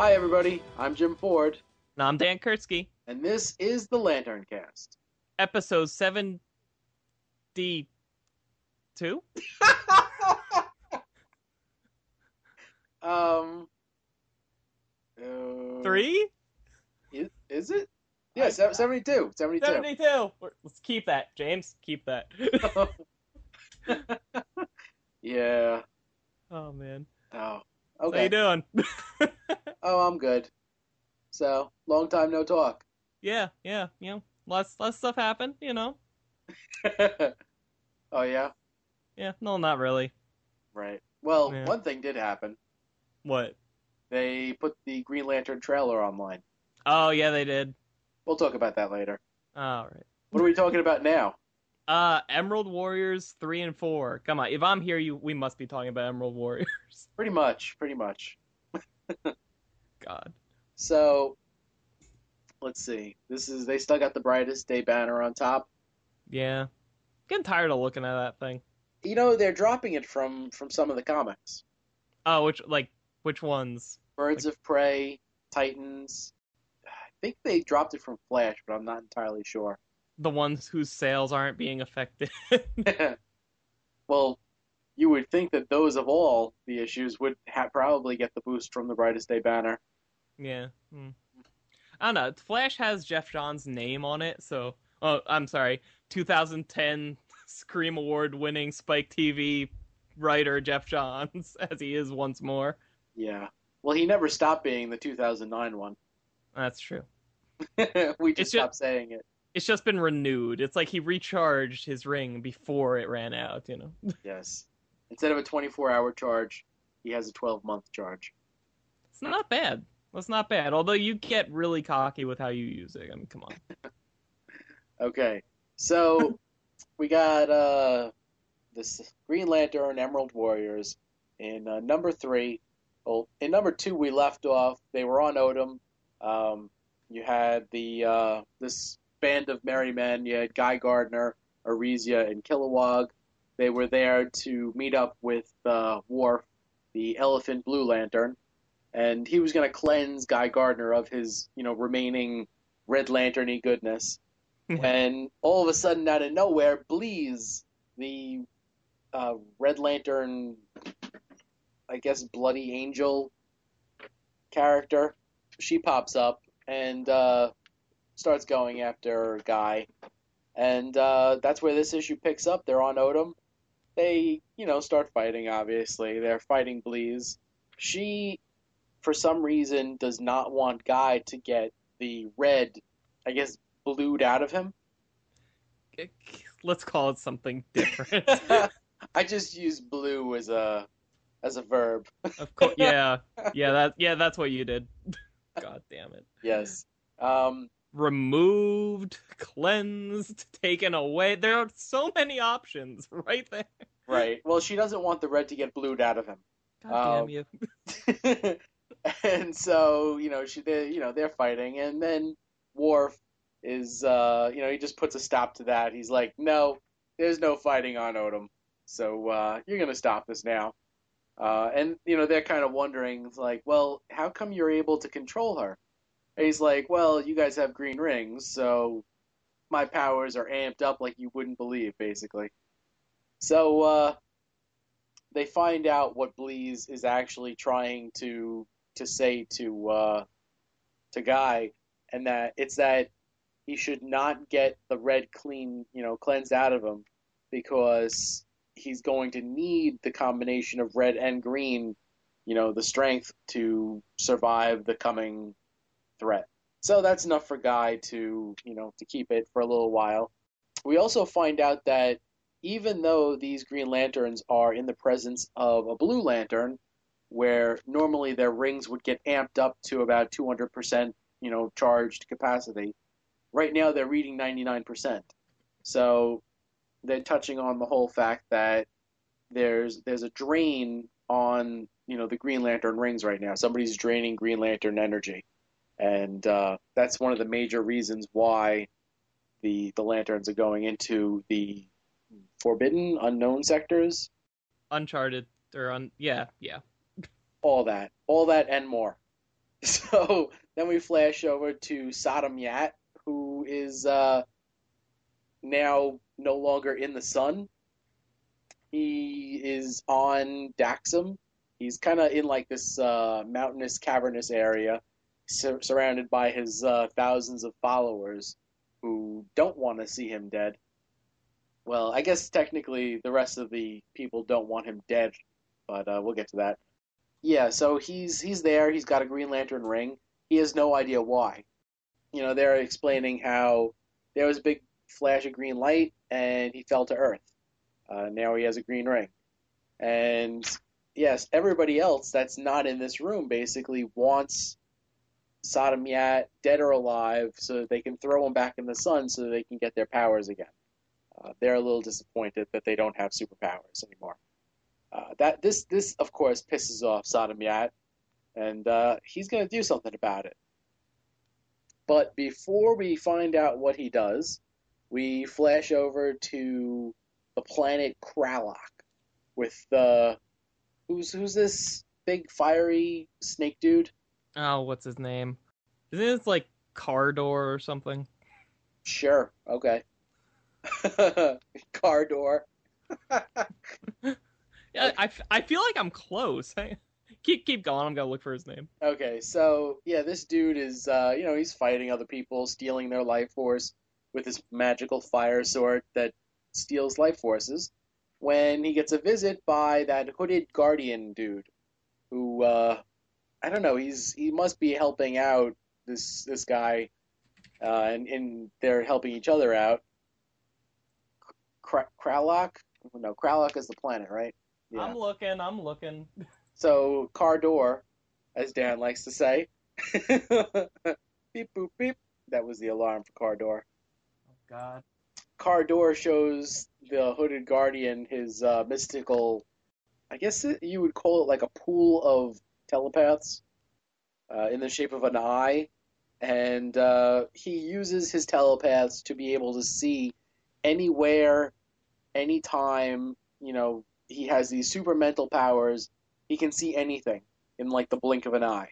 Hi, everybody. I'm Jim Ford, And I'm Dan Kurtzky. and this is the Lantern Cast. Episode 72? um, uh, Three? Is, is it? Yeah, se- 72. 72. 72. Let's keep that, James. Keep that. yeah. oh, man. Oh. How Okay. you doing? Oh, I'm good. So, long time no talk. yeah, yeah, you know, less, less stuff happened, you know. oh, yeah? Yeah, no, not really. Right. Well, Yeah. one thing did happen. What? They put the Green Lantern trailer online. Oh, yeah, they did. We'll talk about that later. All right. What are we talking about now? Uh, Emerald Warriors 3 and 4. Come on, if I'm here, you we must be talking about Emerald Warriors. Pretty much. Pretty much. God. So, let's see. This is they still got the brightest day banner on top. Yeah. Getting tired of looking at that thing. You know they're dropping it from from some of the comics. Oh, which, like, which ones? Birds of Prey, Titans. I think they dropped it from Flash, but I'm not entirely sure. The ones whose sales aren't being affected. well, you would think that those of all the issues would ha- probably get the boost from the brightest day banner. Yeah. Hmm. I don't know. Flash has Geoff Johns' name on it, so. Oh, I'm sorry. 2010 Scream Award winning Spike TV writer Geoff Johns, as he is once more. Yeah. Well, he never stopped being the 2009 one. That's true. we just ju- stopped saying it. It's just been renewed. It's like he recharged his ring before it ran out, you know? Yes. Instead of a 24 hour charge, he has a 12 month charge. It's not bad. That's not bad. Although you get really cocky with how you use it. I mean, come on. Okay. So we got uh this Green Lantern Emerald Warriors in uh, number three. Well, in number two we left off. They were on Odym. Um, you had the uh, this band of merry men. You had Guy Gardner, Arisia, and Kilowog. They were there to meet up with uh, Warth, the Elephant Blue Lantern, and he was going to cleanse Guy Gardner of his, you know, remaining Red Lanterny goodness and all of a sudden, out of nowhere, Bleez, the uh, Red Lantern, I guess, Bloody Angel character, she pops up and uh, starts going after Guy. And uh, that's where this issue picks up. They're on Odym. They, you know, start fighting, obviously. They're fighting Bleez. She, for some reason, does not want Guy to get the red, I guess, blued out of him. Let's call it something different. I just use blue as a as a verb. of course. Yeah. Yeah, that yeah, that's what you did. God damn it. Yes. Um, removed, cleansed, taken away. There are so many options right there. right. Well, she doesn't want the red to get blued out of him. God Um, damn you. and so, you know, she they you know, they're fighting and then Warth is uh, you know, he just puts a stop to that. He's like, "No, there's no fighting on Odym. So, uh, you're going to stop this now." Uh, and you know, they're kind of wondering like, "Well, how come you're able to control her?" And he's like, "Well, you guys have green rings, so my powers are amped up like you wouldn't believe, basically." So uh, they find out what Bleez is actually trying to to say to uh, to Guy, and that it's that he should not get the red clean, you know, cleansed out of him because he's going to need the combination of red and green, you know, the strength to survive the coming threat. So that's enough for Guy to, you know, to keep it for a little while. We also find out that even though these Green Lanterns are in the presence of a Blue Lantern, where normally their rings would get amped up to about 200%, you know, charged capacity, right now they're reading 99%. So they're touching on the whole fact that there's there's a drain on you know the Green Lantern rings right now. Somebody's draining Green Lantern energy, and uh, that's one of the major reasons why the the lanterns are going into the forbidden, unknown sectors. Uncharted or un yeah, yeah. All that, all that, and more. So then we flash over to Sodam Yat, who is uh, now no longer in the sun. He is on Daxam. He's kind of in like this uh, mountainous, cavernous area, sur- surrounded by his uh, thousands of followers who don't want to see him dead. Well, I guess technically the rest of the people don't want him dead, but uh, we'll get to that. Yeah, so he's he's there. He's got a Green Lantern ring. He has no idea why. You know, they're explaining how there was a big flash of green light and he fell to Earth. Uh, now he has a green ring. And yes, everybody else that's not in this room basically wants Sodam Yat dead or alive so they can throw him back in the sun so they can get their powers again. Uh, they're a little disappointed that they don't have superpowers anymore. Uh, that this this of course pisses off Sodam Yat, and uh, he's going to do something about it. But before we find out what he does, we flash over to the planet Kralok with the who's who's this big fiery snake dude? Oh, what's his name? Isn't it like Cardor or something? Sure, okay. Cardor. Yeah, I, I feel like I'm close. keep keep going. I'm gonna look for his name. Okay, so yeah, this dude is uh, you know he's fighting other people, stealing their life force with his magical fire sword that steals life forces. When he gets a visit by that hooded guardian dude, who uh, I don't know, he's he must be helping out this this guy, uh, and and they're helping each other out. Kra- Kralok? No, Kralok is the planet, right? Yeah. I'm looking. I'm looking. So Cardor, as Dan likes to say, beep boop beep. That was the alarm for Cardor. Oh God. Cardor shows the hooded guardian his uh, mystical. I guess it, you would call it like a pool of telepaths, uh, in the shape of an eye, and uh, he uses his telepaths to be able to see anywhere, anytime. You know, he has these super mental powers he can see anything in like the blink of an eye.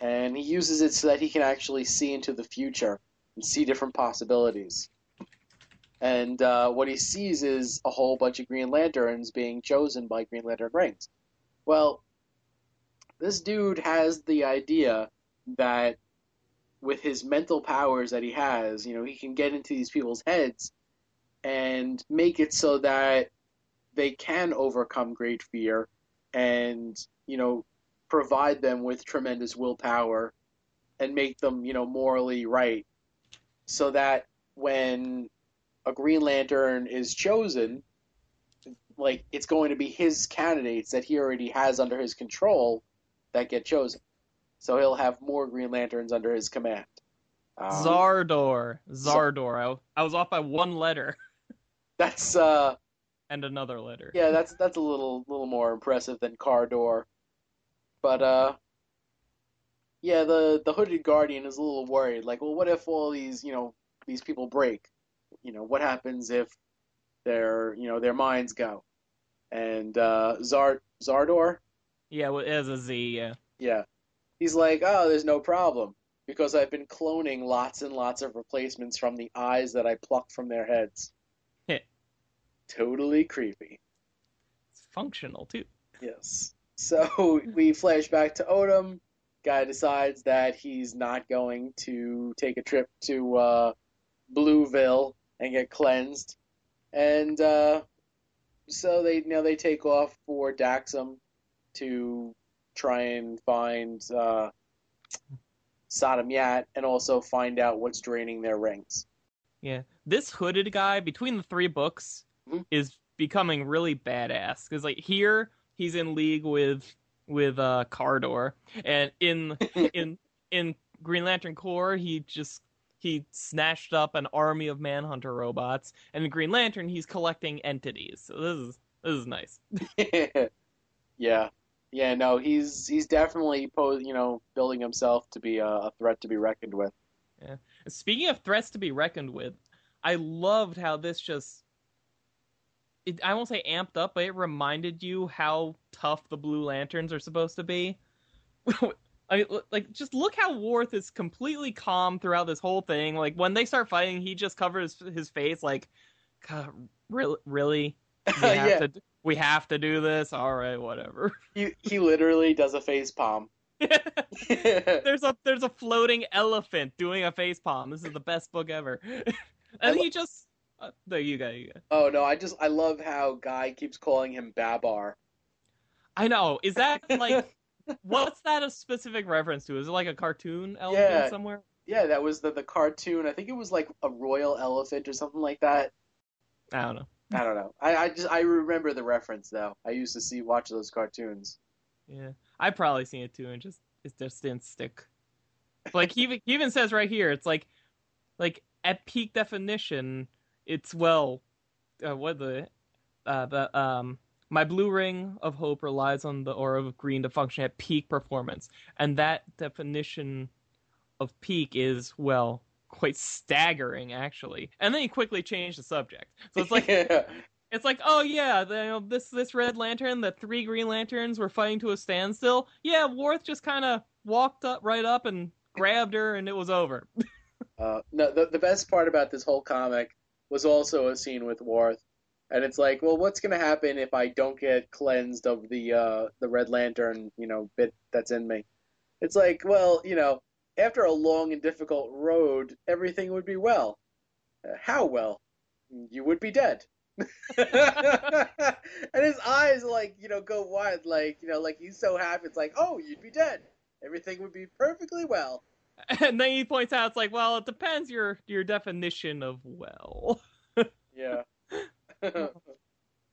And he uses it so that he can actually see into the future and see different possibilities. And uh, what he sees is a whole bunch of Green Lanterns being chosen by Green Lantern rings. Well, this dude has the idea that with his mental powers that he has, you know, he can get into these people's heads and make it so that they can overcome great fear and you know provide them with tremendous willpower and make them you know morally right. So that when a green lantern is chosen like it's going to be his candidates that he already has under his control that get chosen so he'll have more green lanterns under his command um, Zardor. Zardor. I, I was off by one letter that's uh and another letter. yeah, that's that's a little little more impressive than Cardor. But uh yeah, the the hooded guardian is a little worried. Like, well, what if all these, you know, these people break? You know, what happens if their, you know, their minds go? And uh Zard Zardor, Yeah, well, it has a Z. Yeah. yeah. He's like, "Oh, there's no problem because I've been cloning lots and lots of replacements from the eyes that I plucked from their heads." Heh. totally creepy. It's functional too. Yes. So we flash back to Odym. Guy decides that he's not going to take a trip to uh, Blueville and get cleansed, and uh, so they you know they take off for Daxam to try and find uh, Sodam Yat and also find out what's draining their rings. Yeah, this hooded guy between the three books Mhm. is becoming really badass because like here he's in league with with uh Cardor, and in in in Green Lantern Corps he just he snatched up an army of Manhunter robots, and in Green Lantern he's collecting entities. So this is this is nice. yeah, yeah. No, he's he's definitely you know building himself to be a, a threat to be reckoned with. Yeah. Speaking of threats to be reckoned with, I loved how this just it, I won't say amped up, but it reminded you how tough the Blue Lanterns are supposed to be. I mean, like, just look how Warth is completely calm throughout this whole thing. Like, when they start fighting, he just covers his face, like, God, really, really, we have Yeah. to, we have to do this. All right, whatever. He he literally does a face palm. there's a there's a floating elephant doing a face palm. This is the best book ever. and lo- he just, uh, there you go, you go. oh no, I just I love how Guy keeps calling him Babar. I know. Is that like? What's that a specific reference to? Is it like a cartoon elephant Yeah. somewhere? Yeah, that was the the cartoon. I think it was like a royal elephant or something like that. I don't know. I don't know. I, I just I remember the reference though. I used to see watch those cartoons. Yeah, I probably seen it too, and just it just didn't stick. Like he even, he even says right here, it's like, like at peak definition, it's well, uh, what the, uh, the um, my blue ring of hope relies on the aura of green to function at peak performance, and that definition of peak is well quite staggering actually. And then he quickly changed the subject, so it's like yeah. it's like, oh yeah, the, you know, this this red lantern, the three green lanterns were fighting to a standstill. Yeah, Warth just kind of walked up right up and grabbed her, and it was over. Uh, no, the the best part about this whole comic was also a scene with Warth, and it's like, well, what's gonna happen if I don't get cleansed of the uh, the Red Lantern, you know, bit that's in me? It's like, well, you know, after a long and difficult road, everything would be well. Uh, how well? You would be dead. and his eyes like you know go wide, like you know, like he's so happy. It's like, oh, you'd be dead. Everything would be perfectly well. and then he points out, it's like, well, it depends your your definition of well. Yeah.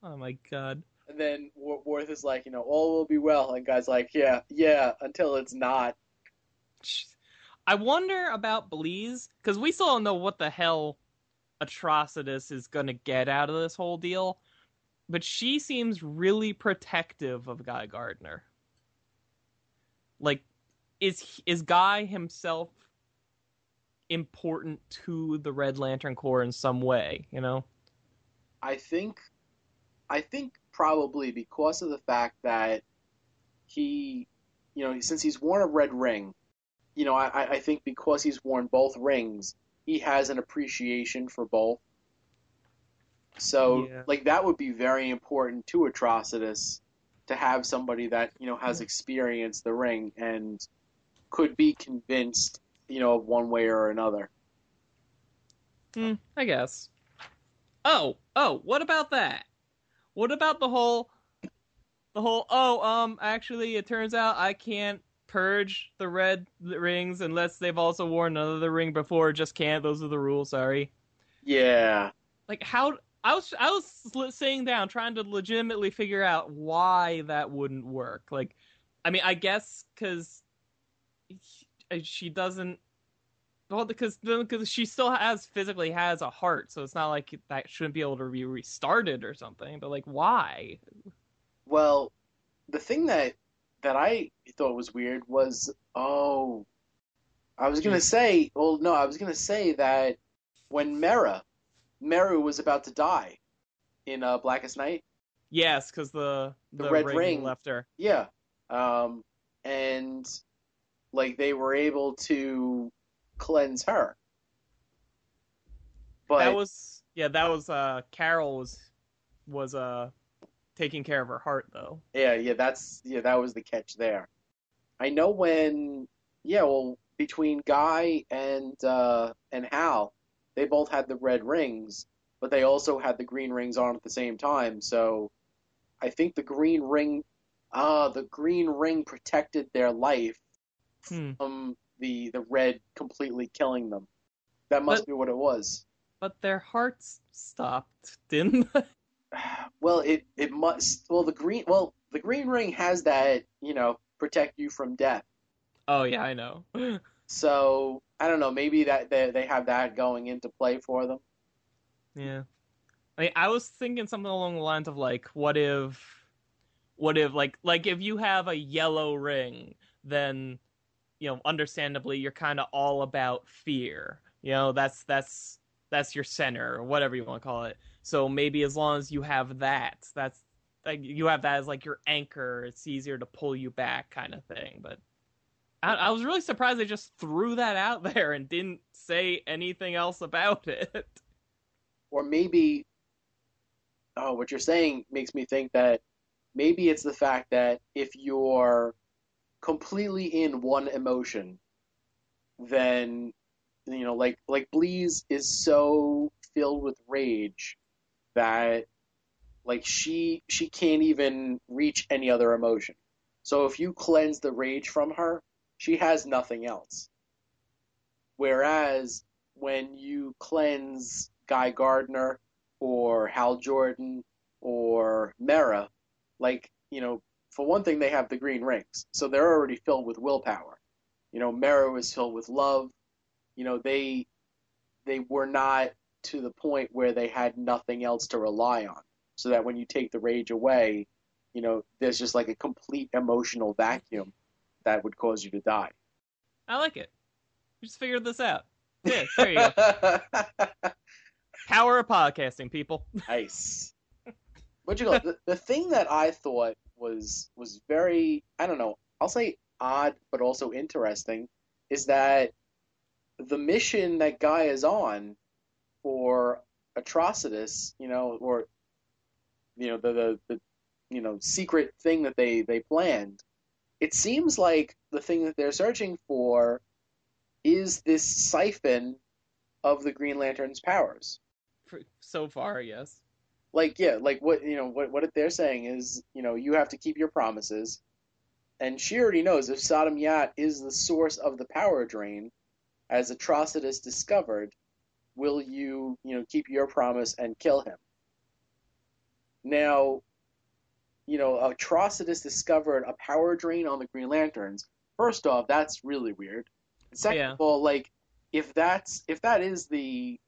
Oh my god. And then Warth is like, you know, all will be well. And guy's like, yeah, yeah, until it's not. Jeez. I wonder about Bleeze because we still don't know what the hell Atrocitus is gonna get out of this whole deal, but she seems really protective of Guy Gardner. Like, is is Guy himself important to the Red Lantern Corps in some way? You know? I think, I think probably because of the fact that he, you know, since he's worn a red ring, you know, I, I- think because he's worn both rings, he has an appreciation for both. So, Yeah. like, that would be very important to Atrocitus to have somebody that, you know, has experienced the ring and could be convinced, you know, of one way or another. Hmm, I guess. Oh, oh, what about that? What about the whole the whole oh, um actually it turns out I can't purge the red rings unless they've also worn another ring before, just can't. Those are the rules, sorry. Yeah. Like how I was I was sitting down trying to legitimately figure out why that wouldn't work. Like I mean, I guess cuz uh, she doesn't well, because because she still has physically has a heart, so it's not like that shouldn't be able to be restarted or something. But like, why? Well, the thing that that I thought was weird was oh, I was gonna say well no I was gonna say that when Mera Meru was about to die in uh, Blackest Night Yes, because the, The the red ring, ring. left her. yeah um and like they were able to cleanse her but that was yeah, that was uh Carol was was uh taking care of her heart though. Yeah, yeah, that's yeah, that was the catch there. I know when yeah, well, between Guy and uh and Hal, they both had the red rings, but they also had the green rings on at the same time. So I think the green ring uh the green ring protected their life Hmm. from the the red completely killing them. That must But- be what it was. But their hearts stopped, didn't they? Well, it it must well the green well the green ring has that, you know, protect you from death. Oh yeah, I know. So I don't know. Maybe that they they have that going into play for them. Yeah. I mean, I was thinking something along the lines of like, what if, what if like like if you have a yellow ring, then you know, understandably, you're kind of all about fear. You know, that's that's that's your center or whatever you want to call it. So maybe as long as you have that, that's like you have that as like your anchor. It's easier to pull you back, kind of thing. But I, I was really surprised they just threw that out there and didn't say anything else about it. Or maybe, oh, what you're saying makes me think that maybe it's the fact that if you're completely in one emotion, then you know, like like Bleez is so filled with rage that like she she can't even reach any other emotion. So if you cleanse the rage from her, she has nothing else. Whereas when you cleanse Guy Gardner or Hal Jordan or Mera, like, you know, for one thing, they have the green rings. So they're already filled with willpower. You know, Mera was filled with love. You know, they they were not to the point where they had nothing else to rely on. So that when you take the rage away, you know, there's just like a complete emotional vacuum that would cause you to die. I like it. We just figured this out. Yeah, there you go. Power of podcasting, people. nice. What you call it? The, the thing that I thought was was very I don't know, I'll say odd but also interesting is that the mission that Guy is on for Atrocitus, you know, or you know, the, the, the you know, secret thing that they, they planned, it seems like the thing that they're searching for is this siphon of the Green Lantern's powers. So far, yes. Like yeah, like what you know what what they're saying is you know you have to keep your promises, and she already knows if Sodam Yat is the source of the power drain, as Atrocitus discovered, will you you know keep your promise and kill him? Now, you know, Atrocitus discovered a power drain on the Green Lanterns. First off, that's really weird. Second Yeah. of all, like if that's if that is the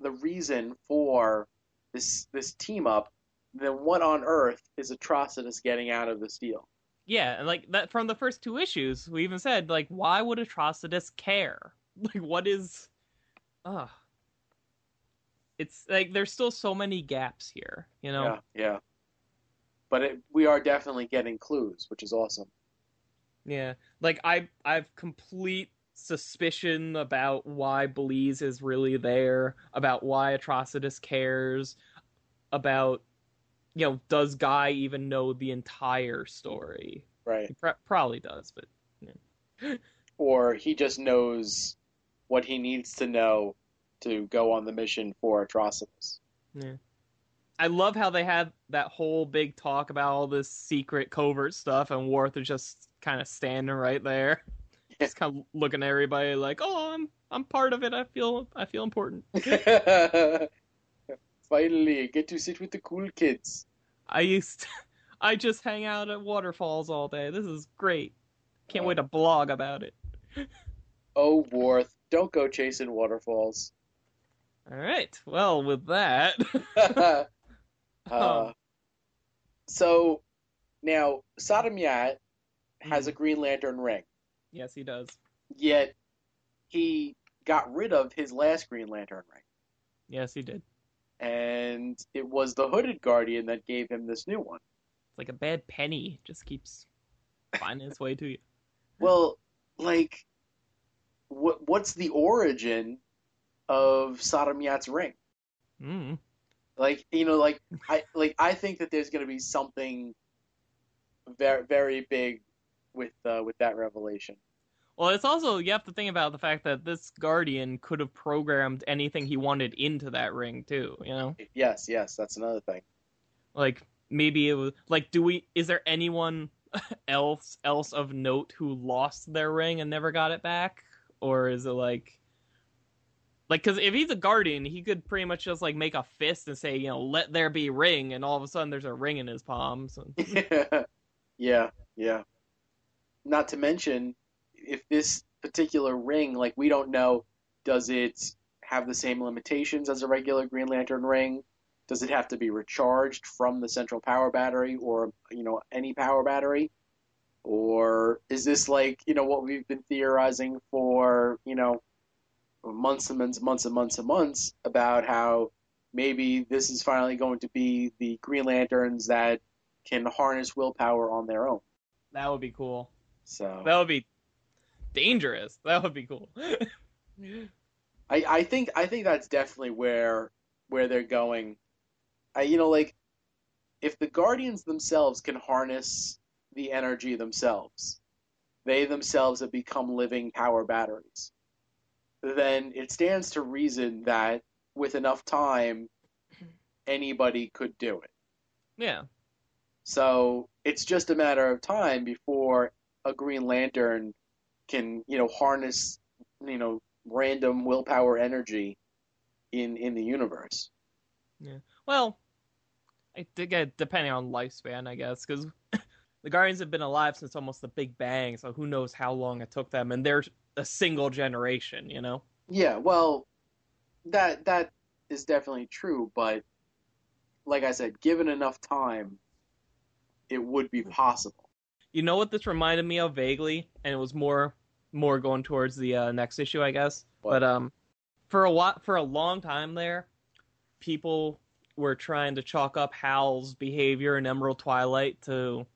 the reason for this this team up, then what on earth is Atrocitus getting out of this deal? Yeah, and like that from the first two issues, we even said like, why would Atrocitus care? Like, what is? Ugh. It's like there's still so many gaps here, you know. Yeah, yeah. But it, we are definitely getting clues, which is awesome. Yeah, like I I've complete suspicion about why Bleez is really there, about why Atrocitus cares, about you know does Guy even know the entire story? Right. Pro- probably does, but Or he just knows what he needs to know to go on the mission for Atrocitus. Yeah. I love how they had that whole big talk about all this secret covert stuff, and Warth is just kind of standing right there, just kind of looking at everybody like, "Oh, I'm I'm part of it. I feel I feel important." Finally, get to sit with the cool kids. I used to, I just hang out at waterfalls all day. This is great. Can't wait oh. to blog about it. Oh, Warth, don't go chasing waterfalls. All right. Well, with that, uh, so now Sodam Yat has a Green Lantern ring, yes, he does. yet he got rid of his last Green Lantern ring, Yes, he did. and it was the Hooded Guardian that gave him this new one. It's like a bad penny. Just keeps finding its way to you. Well, like, what what's the origin of Sodam Yat's ring? Mm. Like, you know, like I like I think that there's going to be something very very big with uh, with that revelation. Well, it's also you have to think about the fact that this guardian could have programmed anything he wanted into that ring too. You know, Yes, yes, that's another thing. like maybe it was like, do we? Is there anyone else else of note who lost their ring and never got it back, or is it like? Like, because if he's a guardian, he could pretty much just like make a fist and say, you know, "Let there be ring," and all of a sudden there's a ring in his palm. So, yeah, yeah. Not to mention, if this particular ring, like we don't know, does it have the same limitations as a regular Green Lantern ring? Does it have to be recharged from the central power battery or, you know, any power battery? Or is this like, you know, what we've been theorizing for, you know, months and months, and months and months and months about how maybe this is finally going to be the Green Lanterns that can harness willpower on their own. that would be cool. So That would be dangerous. That would be cool. I, I think I think that's definitely where where they're going. I you know like if the guardians themselves can harness the energy themselves, they themselves have become living power batteries. Then it stands to reason that with enough time, anybody could do it. yeah. So it's just a matter of time before a Green Lantern can, you know, harness, you know, random willpower energy in in the universe. Yeah. Well, I think it, depending on lifespan, I guess, because the Guardians have been alive since almost the Big Bang, so who knows how long it took them, and they're a single generation, you know. Yeah, well, that that is definitely true, but like I said, given enough time, it would be possible. You know what this reminded me of vaguely, and it was more more going towards the uh, next issue, I guess. What? But um, for a while, for a long time there, people were trying to chalk up Hal's behavior in Emerald Twilight to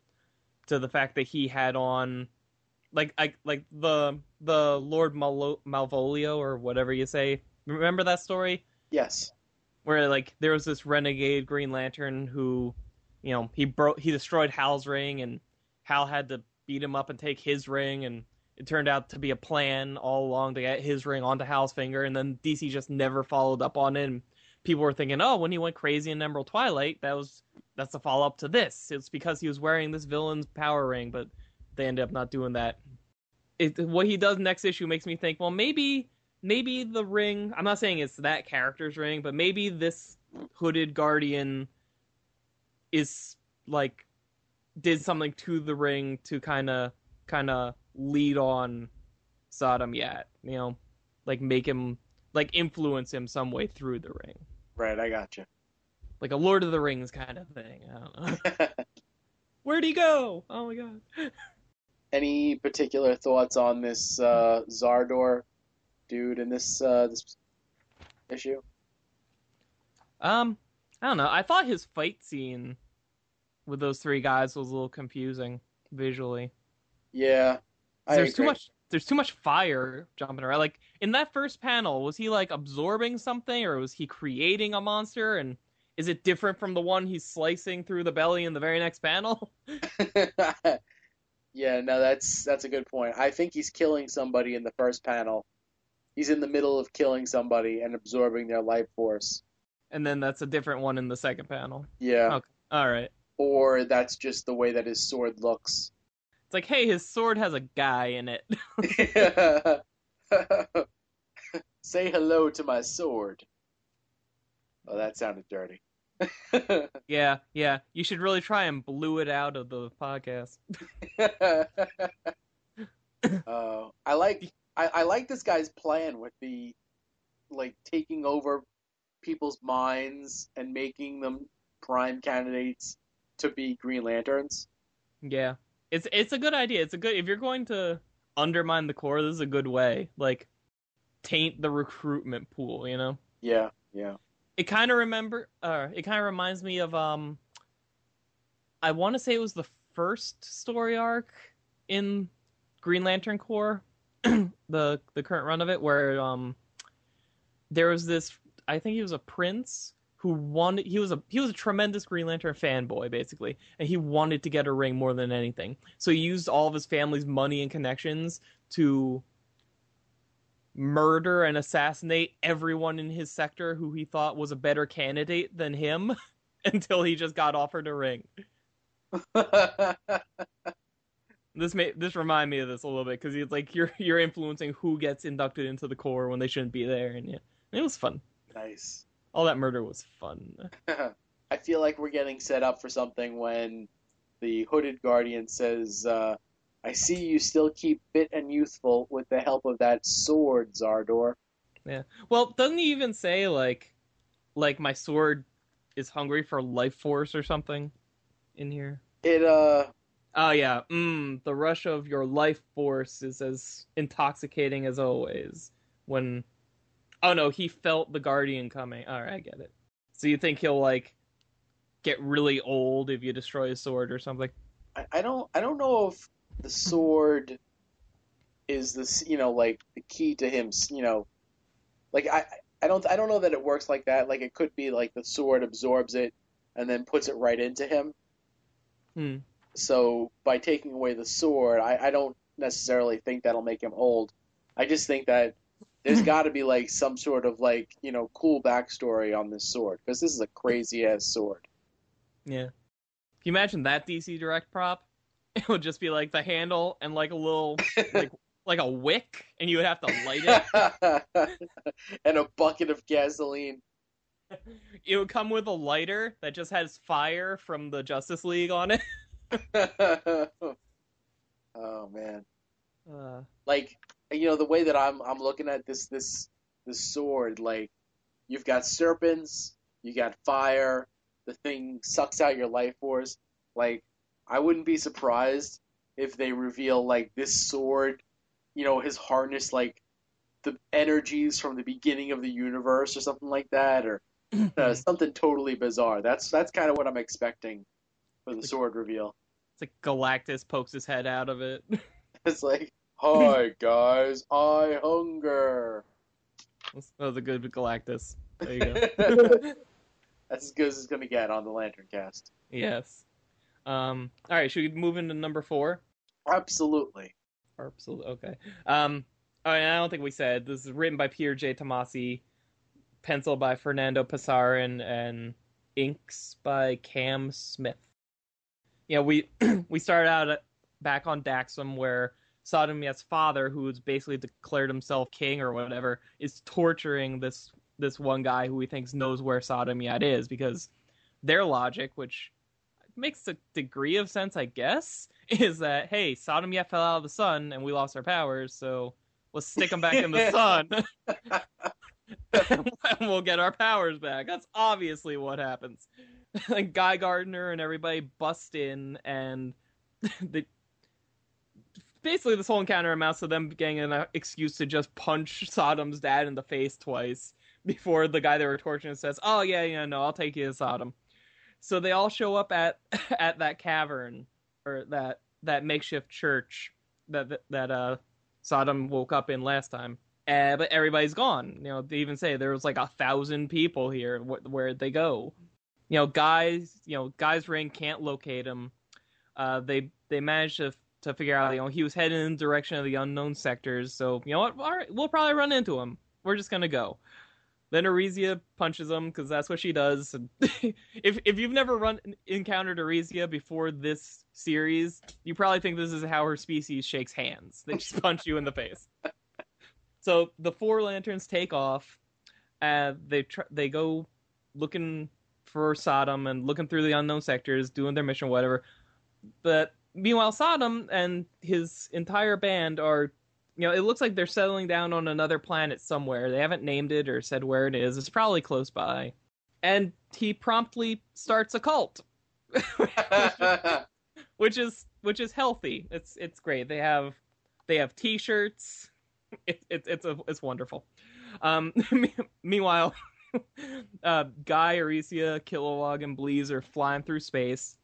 to the fact that he had on like I like the the Lord Mal- Malvolio or whatever you say. Remember that story? Yes. where like there was this renegade Green Lantern who, you know, he broke he destroyed Hal's ring and Hal had to beat him up and take his ring and it turned out to be a plan all along to get his ring onto Hal's finger and then DC just never followed up on it and people were thinking, "Oh, when he went crazy in Emerald Twilight, that was that's the follow up to this. It's because he was wearing this villain's power ring, but they ended up not doing that." It, what he does next issue makes me think, well, maybe maybe the ring i'm not saying it's that character's ring but maybe this hooded guardian is like did something to the ring to kind of kind of lead on Sodam Yat you know like make him like influence him some way through the ring Right, I got you. Like a lord of the rings kind of thing i don't know. Where'd he go? Oh my god. Any particular thoughts on this uh, Zardor dude in this uh, this issue? um i don't know. I thought his fight scene with those three guys was a little confusing visually. Yeah, I there's too much there's too much fire jumping around. Like in that first panel was he like absorbing something or was he creating a monster? And is it different from the one he's slicing through the belly in the very next panel yeah, no, that's that's a good point. I think he's killing somebody in the first panel. He's in the middle of killing somebody and absorbing their life force. and then that's a different one in the second panel Yeah, Okay. all right or that's just the way that his sword looks. it's like hey his sword has a guy in it Say hello to my sword. Oh, that sounded dirty. yeah yeah. You should really try and blew it out of the podcast. Uh, I like I, I like this guy's plan with the like taking over people's minds and making them prime candidates to be Green Lanterns. yeah. It's it's a good idea. It's a good if you're going to undermine the Corps this is a good way. Like taint the recruitment pool you know? Yeah, yeah. It kind of remember uh it kind of reminds me of um i want to say it was the first story arc in green lantern corps the the current run of it where um there was this i think he was a prince who wanted he was a he was a tremendous green lantern fanboy basically and he wanted to get a ring more than anything. So he used all of his family's money and connections to murder and assassinate everyone in his sector who he thought was a better candidate than him until he just got offered a ring. This may this remind me of this a little bit because it's like you're you're influencing who gets inducted into the Corps when they shouldn't be there, and yeah, it was fun. nice. All that murder was fun. I feel like we're getting set up for something when the hooded guardian says, uh, "I see you still keep fit and youthful with the help of that sword, Zardor." Yeah. Well, doesn't he even say like like my sword is hungry for life force or something in here? It uh, Oh yeah, mm, the rush of your life force is as intoxicating as always. When, oh no, he felt the guardian coming. All right, I get it. So you think he'll like get really old if you destroy his sword or something? I, I don't I don't know if the sword is this you know like the key to him you know like I I don't I don't know that it works like that like it could be like the sword absorbs it and then puts it right into him Hmm. so by taking away the sword I, I don't necessarily think that'll make him old I just think that there's got to be like some sort of like you know cool backstory on this sword because this is a crazy ass sword Yeah. Can you imagine that DC Direct prop? It would just be like the handle and like a little like like a wick, and you would have to light it. and a bucket of gasoline it would come with a lighter that just has fire from the Justice League on it. oh man Uh, like you know the way that I'm I'm looking at this this this sword like you've got serpents you got fire the thing sucks out your life force like I wouldn't be surprised if they reveal like this sword you know his harnessed like the energies from the beginning of the universe or something like that or uh, something totally bizarre that's that's kind of what I'm expecting for the sword reveal it's like Galactus pokes his head out of it. it's like hi guys I hunger that was a good Galactus. There you go. That's as good as it's going to get on the Lantern Cast. yes. Um. All right. Should we move into number four? Absolutely. Absolutely. Okay. Um. All right, I don't think we said this is written by Pierre J. Tomasi, pencil by Fernando Pasarin, and inks by Cam Smith. Yeah, we we started out at, back on Daxam where Sodam Yat's father, who's basically declared himself king or whatever, is torturing this this one guy who he thinks knows where Sodam Yat is because their logic, which makes a degree of sense, I guess, is that hey, Sodam Yat fell out of the sun and we lost our powers, so let's stick them back in the sun. and we'll get our powers back. That's obviously what happens. like Guy Gardner and everybody bust in, and the basically this whole encounter amounts to them getting an excuse to just punch Sodam's dad in the face twice before the guy they were torturing says, "Oh yeah, yeah, no, I'll take you to Sodam." So they all show up at at that cavern or that that makeshift church that that, uh Sodam woke up in last time. Uh, but everybody's gone. You know, they even say there was like a thousand people here. Wh- where'd they go? You know, guys. You know, guys ring can't locate him. Uh, they they managed to to figure out. You know, he was heading in the direction of the unknown sectors. So you know what? All right, we'll probably run into him. We're just gonna go. Then Arisia punches him because that's what she does. if if you've never run encountered Arisia before this series, you probably think this is how her species shakes hands. They just punch you in the face. So the four lanterns take off. Uh, they tr- they go looking for Sodam and looking through the unknown sectors, doing their mission, whatever. But meanwhile, Sodam and his entire band are, you know, it looks like they're settling down on another planet somewhere. They haven't named it or said where it is. It's probably close by. And he promptly starts a cult, which is which is healthy. It's it's great. They have they have T-shirts. It, it, it's a, it's wonderful. Um, meanwhile, uh, Guy, Arisia, Kilowog, and Bleez are flying through space,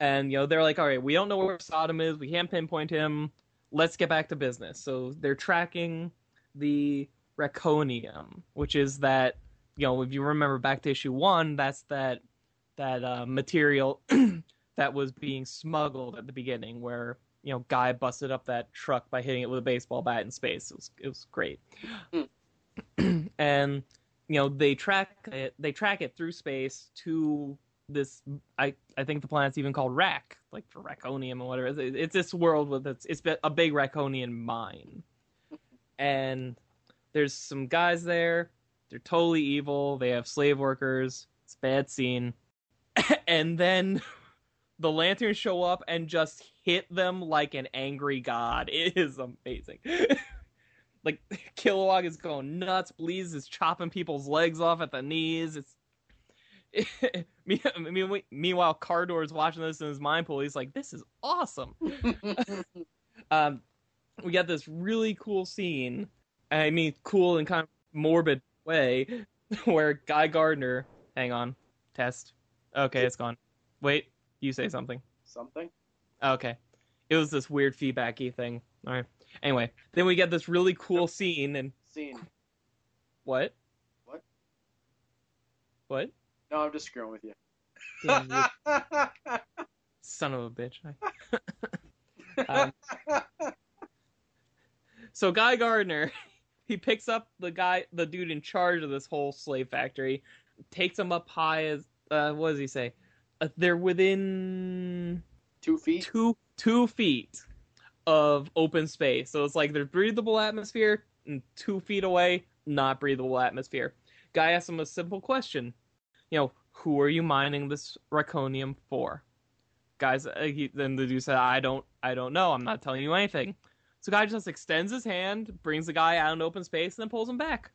and you know they're like, "All right, we don't know where Sodam is. We can't pinpoint him. Let's get back to business." So they're tracking the Raconium, which is that you know if you remember back to issue one, that's that that uh, material that was being smuggled at the beginning, where you know, guy busted up that truck by hitting it with a baseball bat in space. It was it was great. and you know, they track it they track it through space to this I I think the planet's even called Rack, like for Raconium or whatever. It's, it's this world with it's it's a big Raconian mine. And there's some guys there. They're totally evil. They have slave workers. It's a bad scene. and then the lanterns show up and just hit them like an angry god. It is amazing. like Kilowog is going nuts. Bleez is chopping people's legs off at the knees. It's meanwhile, Cardor is watching this in his mind pool. He's like, "This is awesome." um, we got this really cool scene. I mean, cool in kind of morbid way, where Guy Gardner. Hang on, test. Okay, it's gone. Wait, you say something. Something. Okay. It was this weird feedbacky thing. All right. Anyway, then we get this really cool scene and Scene. what? What? What? No, I'm just screwing with you. You son of a bitch. um, so Guy Gardner, he picks up the guy, the dude in charge of this whole slave factory, takes him up high as uh, what does he say? Uh, they're within Two feet. two two feet of open space. So it's like there's breathable atmosphere, and two feet away, not breathable atmosphere. Guy asks him a simple question. You know, who are you mining this raconium for? Guys, uh, he, then the dude said, I don't, I don't know. I'm not telling you anything. So guy just extends his hand, brings the guy out in open space, and then pulls him back.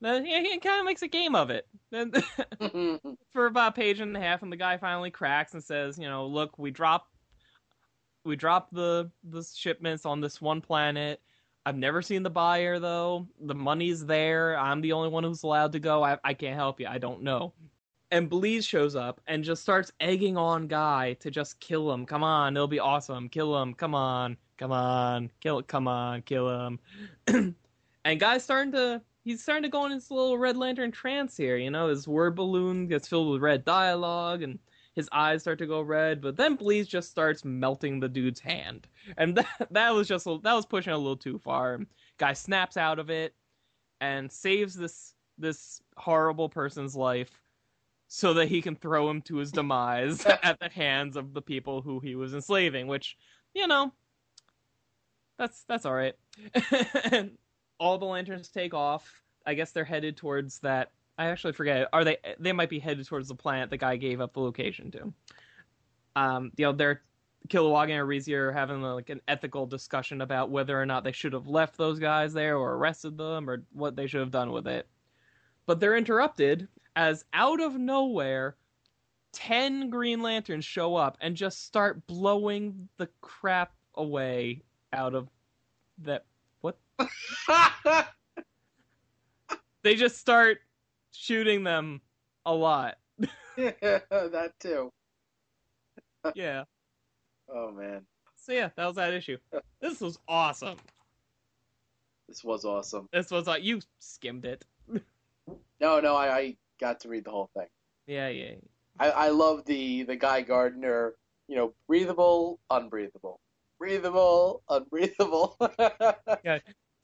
Then he, he kind of makes a game of it. Then for about a page and a half, and the guy finally cracks and says, "You know, look, we dropped, we dropped the the shipments on this one planet. I've never seen the buyer though. The money's there. I'm the only one who's allowed to go. I, I can't help you. I don't know." And Bleez shows up and just starts egging on Guy to just kill him. Come on, it'll be awesome. Kill him. Come on, come on, kill. Come on, kill him. and Guy's starting to he's starting to go in his little Red Lantern trance here. You know, his word balloon gets filled with red dialogue, and his eyes start to go red. But then Bleez just starts melting the dude's hand, and that that was just a, that was pushing a little too far. Guy snaps out of it and saves this this horrible person's life so that he can throw him to his demise at the hands of the people who he was enslaving. Which, you know, that's that's all right. and all the lanterns take off. I guess they're headed towards that. I actually forget. Are they? They might be headed towards the planet the guy gave up the location to. Um, you know, they're Kilowog and Arisia are having like an ethical discussion about whether or not they should have left those guys there or arrested them or what they should have done with it. But they're interrupted as out of nowhere, ten Green Lanterns show up and just start blowing the crap away out of that. What? they just start shooting them a lot. that too. Yeah. Oh man, So yeah, that was that issue. This was awesome. this was awesome. This was like you skimmed it. No, no, I, I got to read the whole thing. Yeah, yeah. I, I love the the Guy Gardner. You know, breathable, unbreathable, breathable, unbreathable.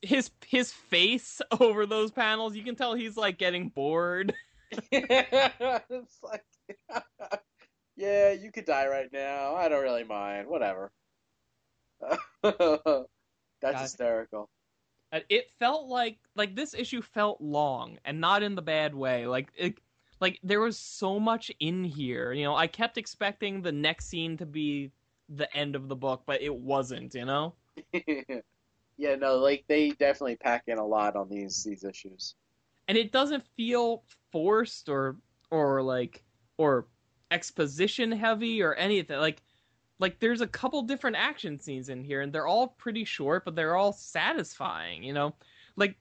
His his face over those panels, you can tell he's like getting bored. it's like, yeah, you could die right now. I don't really mind. Whatever. That's God. hysterical. It felt like like this issue felt long and not in the bad way. Like it, like there was so much in here. You know, I kept expecting the next scene to be the end of the book, but it wasn't. You know. Yeah, no, like they definitely pack in a lot on these these issues. and it doesn't feel forced or or like or exposition heavy or anything. Like like there's a couple different action scenes in here and they're all pretty short but they're all satisfying you know? Like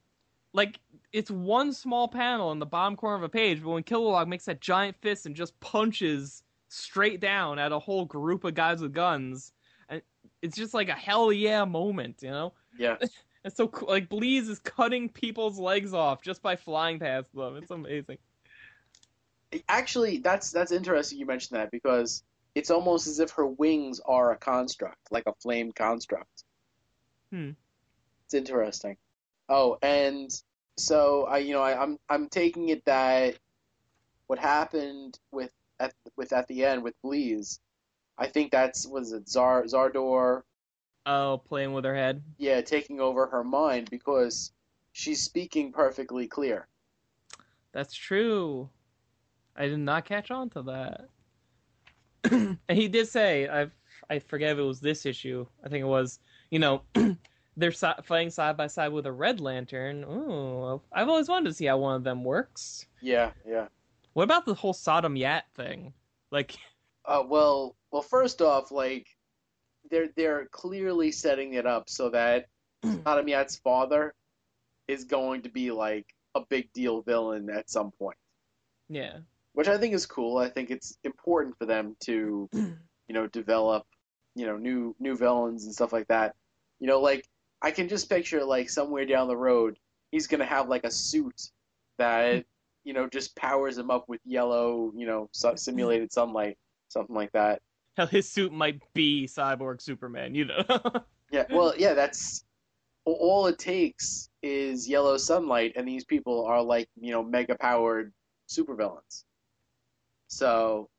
like it's one small panel in the bottom corner of a page but when Kilowog makes that giant fist and just punches straight down at a whole group of guys with guns and it's just like a hell yeah moment you know Yeah. it's so cool. Like Bleez is cutting people's legs off just by flying past them. It's amazing. Actually, that's that's interesting you mentioned that because it's almost as if her wings are a construct, like a flame construct. Hmm. It's interesting. Oh, and so I, you know, I, I'm I'm taking it that what happened with at with at the end with Bleez, I think that's was it Zar Zardor, Oh, playing with her head. yeah, taking over her mind because she's speaking perfectly clear. That's true. I did not catch on to that. and he did say, I I forget if it was this issue. I think it was. You know, they're si- fighting side by side with a Red Lantern. Ooh, I've always wanted to see how one of them works. Yeah, yeah. What about the whole Sodam Yat thing? Like, Uh, well, well, first off, like they're they're clearly setting it up so that Adam Yat's father is going to be like a big deal villain at some point, yeah, which I think is cool. I think it's important for them to, you know, develop, you know, new new villains and stuff like that. You know, like I can just picture like somewhere down the road, he's gonna have like a suit that mm-hmm. you know just powers him up with yellow, you know, simulated mm-hmm. sunlight, something like that. Hell, his suit might be cyborg Superman. You know. yeah. Well, yeah. That's all it takes is yellow sunlight, and these people are like you know mega powered supervillains. So,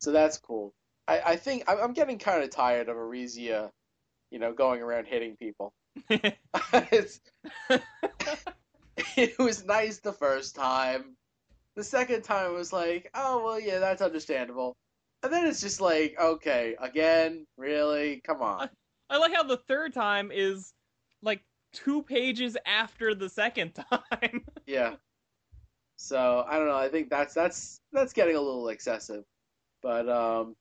so that's cool. I, I think I'm getting kind of tired of Arisia, you know, going around hitting people. it was nice the first time. The second time it was like, oh well, yeah, that's understandable. And then it's just like, okay, again, really, come on. I, I like how the third time is like two pages after the second time. yeah. So I don't know. I think that's that's that's getting a little excessive, but um,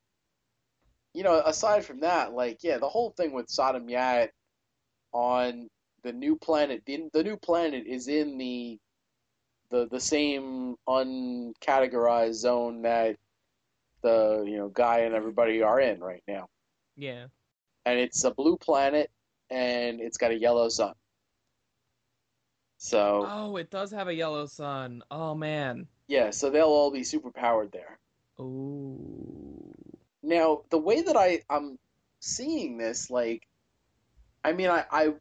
you know, aside from that, like yeah, the whole thing with Sodam Yat on the new planet, the, the new planet is in the the the same uncategorized zone that the you know guy and everybody are in right now. Yeah. And it's a blue planet, and it's got a yellow sun. So. Oh, it does have a yellow sun. Oh man. Yeah, so they'll all be super powered there. Ooh. Now, the way that I I'm seeing this, like, I mean, I I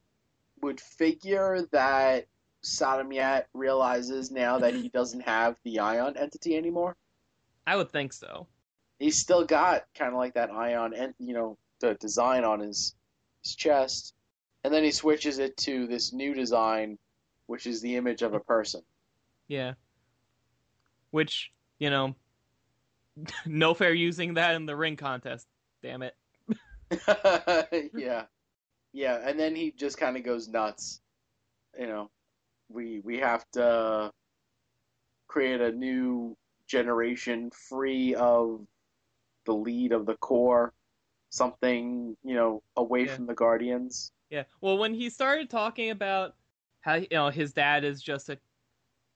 would figure that Sodam Yat realizes now that he doesn't have the ion entity anymore. I would think so. He's still got kind of like that ion, and you know, the design on his his chest, and then he switches it to this new design which is the image of a person. Yeah. Which, you know, no fair using that in the ring contest. Damn it. yeah. Yeah, and then he just kind of goes nuts. You know, we we have to create a new generation free of the lead of the Corps, something, you know, away yeah. from the Guardians. Yeah. Well, when he started talking about how you know his dad is just a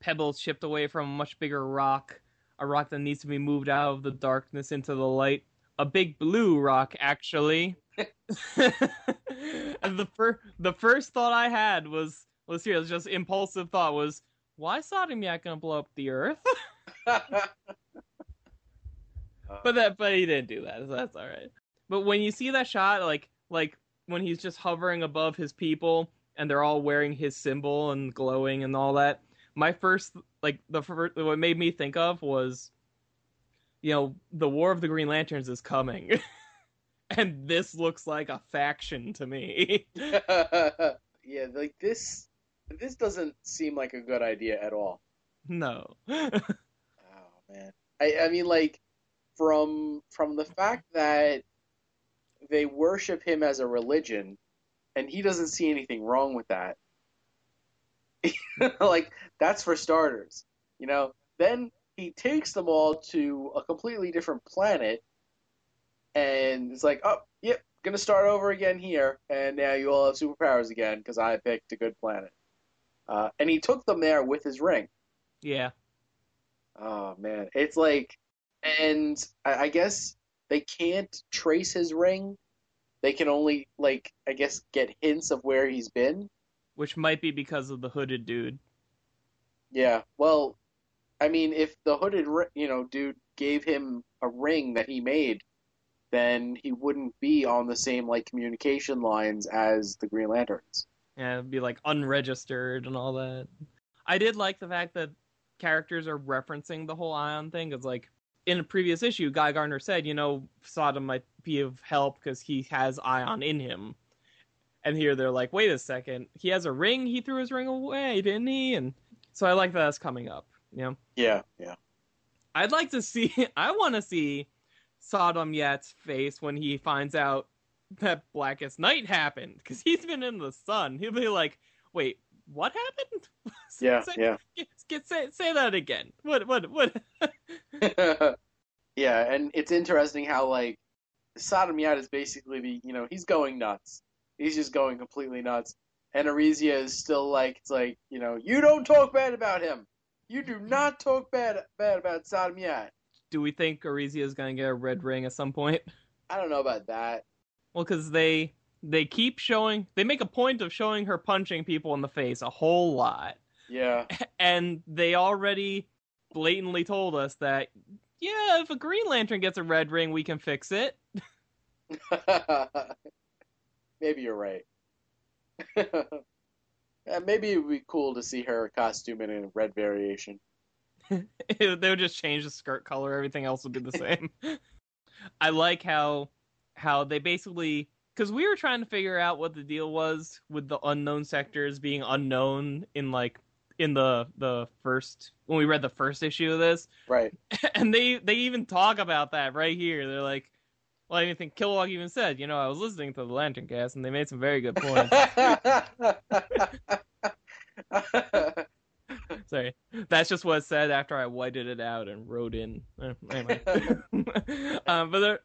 pebble chipped away from a much bigger rock, a rock that needs to be moved out of the darkness into the light. A big blue rock, actually. and the first the first thought I had was was here, it was just impulsive thought was, why is Sodam Yat gonna blow up the Earth? Uh, but that but he didn't do that, so that's alright. But when you see that shot, like like when he's just hovering above his people and they're all wearing his symbol and glowing and all that. My first, like the first, what made me think of was, you know, the War of the Green Lanterns is coming, and this looks like a faction to me. yeah, like this, this doesn't seem like a good idea at all. No. oh man, I, I mean, like from from the fact that they worship him as a religion and he doesn't see anything wrong with that. like that's for starters, you know. Then he takes them all to a completely different planet, and it's like, oh, yep, gonna start over again here, and now you all have superpowers again because I picked a good planet. Uh, and he took them there with his ring. Yeah. Oh man, it's like, and I, I guess they can't trace his ring they can only like I guess get hints of where he's been, which might be because of the hooded dude. Yeah, well, I mean, if the hooded you know dude gave him a ring that he made, then he wouldn't be on the same like communication lines as the Green Lanterns. Yeah, it'd be like unregistered and all that. I did like the fact that characters are referencing the whole Ion thing. It's like in a previous issue, Guy Gardner said, you know, Sodam might be of help because he has Ion in him. And here they're like, wait a second, he has a ring. He threw his ring away, didn't he? And so I like that that's coming up. You know? Yeah, yeah. I'd like to see. I want to see Sodam Yat's face when he finds out that Blackest Night happened because he's been in the sun. He'll be like, wait, what happened? Yeah, say, yeah. Get, say, say that again. What, what, what? yeah, and it's interesting how like Sodam Yat is basically the you know he's going nuts. He's just going completely nuts, and Arisia is still like it's like you know you don't talk bad about him. You do not talk bad bad about Sodam Yat. Do we think Arisia is going to get a red ring at some point? I don't know about that. Well, because they they keep showing they make a point of showing her punching people in the face a whole lot. Yeah. And they already blatantly told us that yeah, if a Green Lantern gets a red ring, we can fix it. maybe you're right. maybe it would be cool to see her costume in a red variation. they would just change the skirt color, everything else would be the same. I like how how they basically because we were trying to figure out what the deal was with the unknown sectors being unknown in like in the the first when we read the first issue of this. Right. and they they even talk about that right here. They're like well i think Kilowog even said you know i was listening to the lantern cast and they made some very good points. Sorry. That's just what it said after i whited it out and wrote in. Anyway. Um, but they're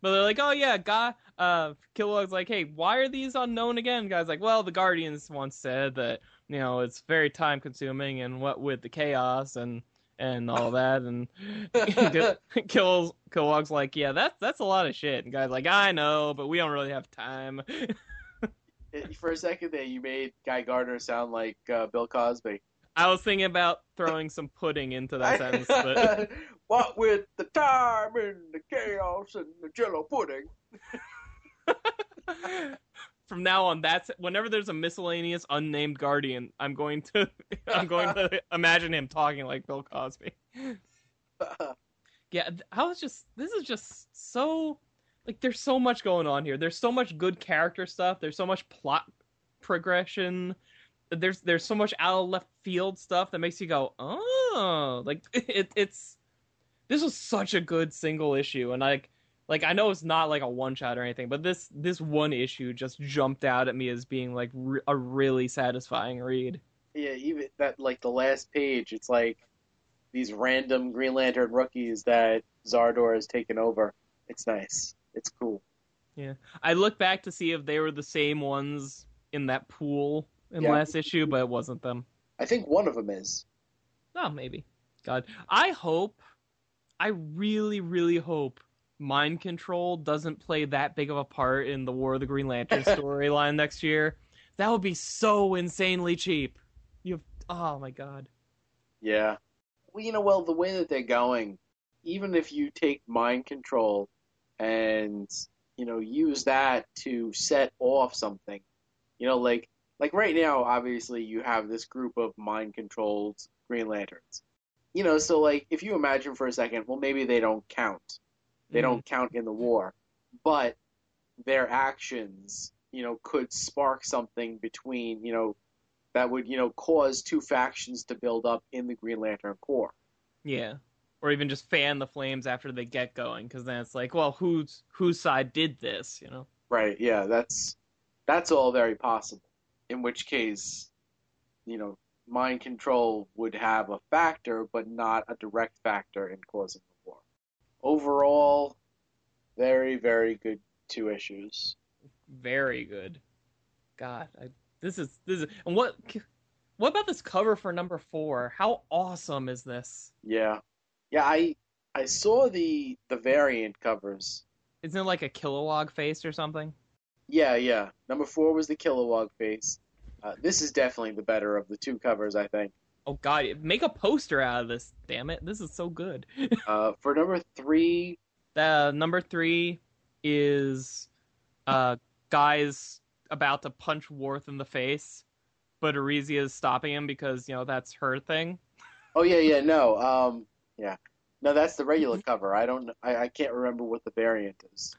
but they're like, oh yeah, guy. Uh, Kilowog's like, hey, why are these unknown again? Guys like, well, the Guardians once said that you know it's very time consuming, and what with the chaos and and all that, and Kill Kilowog's like, yeah, that's that's a lot of shit. And guys like, I know, but we don't really have time. For a second there, you made Guy Gardner sound like uh, Bill Cosby. I was thinking about throwing some pudding into that sentence, but what with the time and the chaos and the Jello pudding. from now on, that's whenever there's a miscellaneous unnamed guardian, I'm going to I'm going to imagine him talking like Bill Cosby. Yeah, I was just this is just so like there's so much going on here. There's so much good character stuff. There's so much plot progression. There's there's so much out of left field stuff that makes you go, oh, like it, it's this was such a good single issue, and like like I know it's not like a one shot or anything, but this this one issue just jumped out at me as being like re- a really satisfying read. Yeah, even that like the last page, it's like these random Green Lantern rookies that Zardor has taken over. It's nice. It's cool. Yeah, I look back to see if they were the same ones in that pool in Yeah. last issue, but it wasn't them. I think one of them is. Oh, maybe. God, I hope, I really, really hope mind control doesn't play that big of a part in the War of the Green Lantern storyline next year. That would be so insanely cheap. You, have, oh my god. Yeah. Well, you know, well, the way that they're going, even if you take mind control and you know use that to set off something, you know, like like right now, obviously you have this group of mind controlled Green Lanterns. You know, so like if you imagine for a second, well, maybe they don't count. They mm-hmm. don't count in the war, but their actions, you know, could spark something between, you know, that would, you know, cause two factions to build up in the Green Lantern Corps. Yeah. Or even just fan the flames after they get going, because then it's like, well, whose whose side did this? You know. Right. Yeah. That's that's all very possible. In which case, you know, mind control would have a factor, but not a direct factor in causing the war. Overall, very very good two issues. Very good. God, I, this is this is and what what about this cover for number four? How awesome is this? Yeah. Yeah. I I saw the the variant covers. Isn't it like a Kilowog face or something? Yeah. Yeah. Number four was the Kilowog face. Uh, this is definitely the better of the two covers, I think. Oh God, make a poster out of this. Damn it, this is so good. Uh, for number three, The number three is uh guys about to punch Warth in the face, but Arisia is stopping him because you know that's her thing. Oh yeah, yeah, no, um, yeah, no, that's the regular cover. I don't, I, I can't remember what the variant is.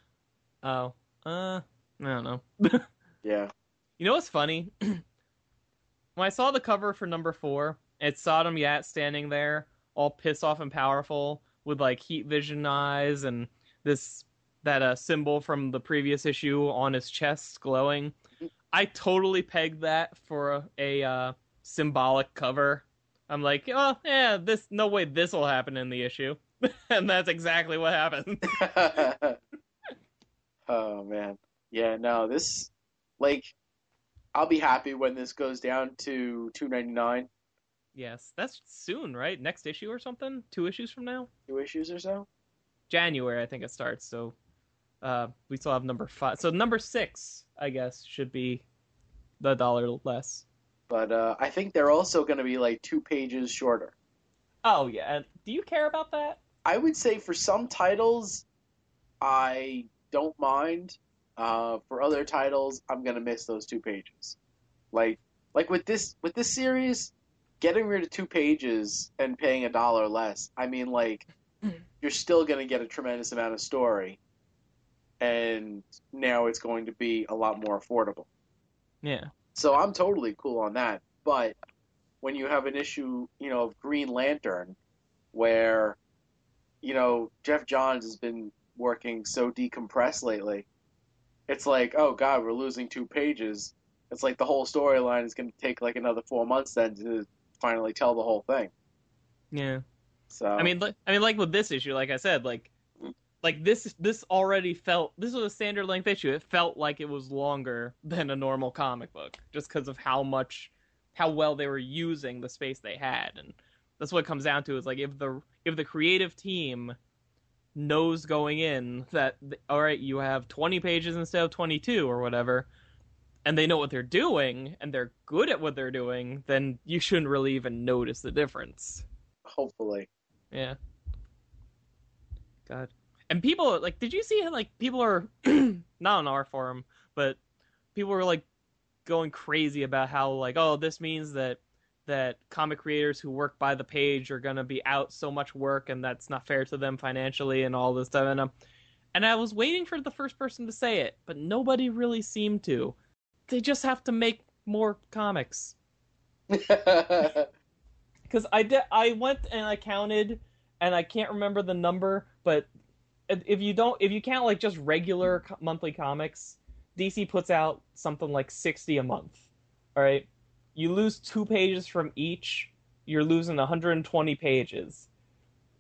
Oh, uh, I don't know. Yeah, You know what's funny? when I saw the cover for number four, it's Sodam Yat standing there, all pissed off and powerful, with like heat vision eyes and this that uh, symbol from the previous issue on his chest glowing. I totally pegged that for a, a uh, symbolic cover. I'm like, oh yeah, this no way this will happen in the issue, and that's exactly what happened. oh man, yeah, no, this, like, I'll be happy when this goes down to two ninety nine, yes, that's soon, right? Next issue or something? Two issues from now? two issues or so. January, I think it starts. So Uh, we still have number five. So number six, I guess, should be the dollar less. But uh, I think they're also going to be like two pages shorter. Oh yeah. Do you care about that? I would say for some titles, I don't mind. Uh, for other titles, I'm gonna miss those two pages. Like like with this with this series, getting rid of two pages and paying a dollar less. I mean, like you're still gonna get a tremendous amount of story, and now it's going to be a lot more affordable. Yeah. So I'm totally cool on that. But when you have an issue, you know, of Green Lantern, where, you know, Geoff Johns has been working so decompressed lately, it's like, oh God, we're losing two pages. It's like the whole storyline is going to take like another four months then to finally tell the whole thing. Yeah. So I mean, I mean, like with this issue, like I said, like, mm. like this, this already felt this was a standard length issue. It felt like it was longer than a normal comic book, just because of how much, how well they were using the space they had, and that's what it comes down to. Is like if the if the creative team knows going in that all right, you have twenty pages instead of twenty two or whatever, and they know what they're doing and they're good at what they're doing, then you shouldn't really even notice the difference. hopefully, Yeah. God. And people like, did you see like people are not on our forum, but people were like going crazy about how like, oh, this means that that comic creators who work by the page are gonna be out so much work, and that's not fair to them financially, and all this stuff. And um, and I was waiting for the first person to say it, but nobody really seemed to. They just have to make more comics because I did. I went and I counted, and I can't remember the number, but if you don't, if you count like just regular co- monthly comics, DC puts out something like sixty a month. All right, you lose two pages from each, you're losing 120 pages,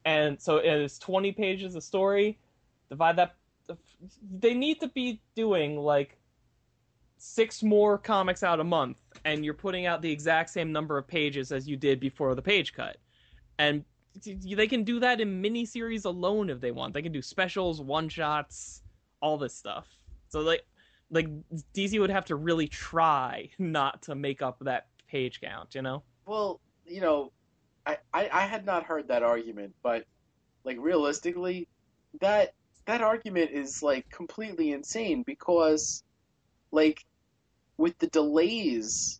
and so it is 20 pages of story. Divide that. They need to be doing like six more comics out a month and you're putting out the exact same number of pages as you did before the page cut. And they can do that in miniseries alone if they want. They can do specials, one shots, all this stuff. So like like DC would have to really try not to make up that page count, you know? well, you know, I, I I had not heard that argument, but like realistically, that that argument is like completely insane because like with the delays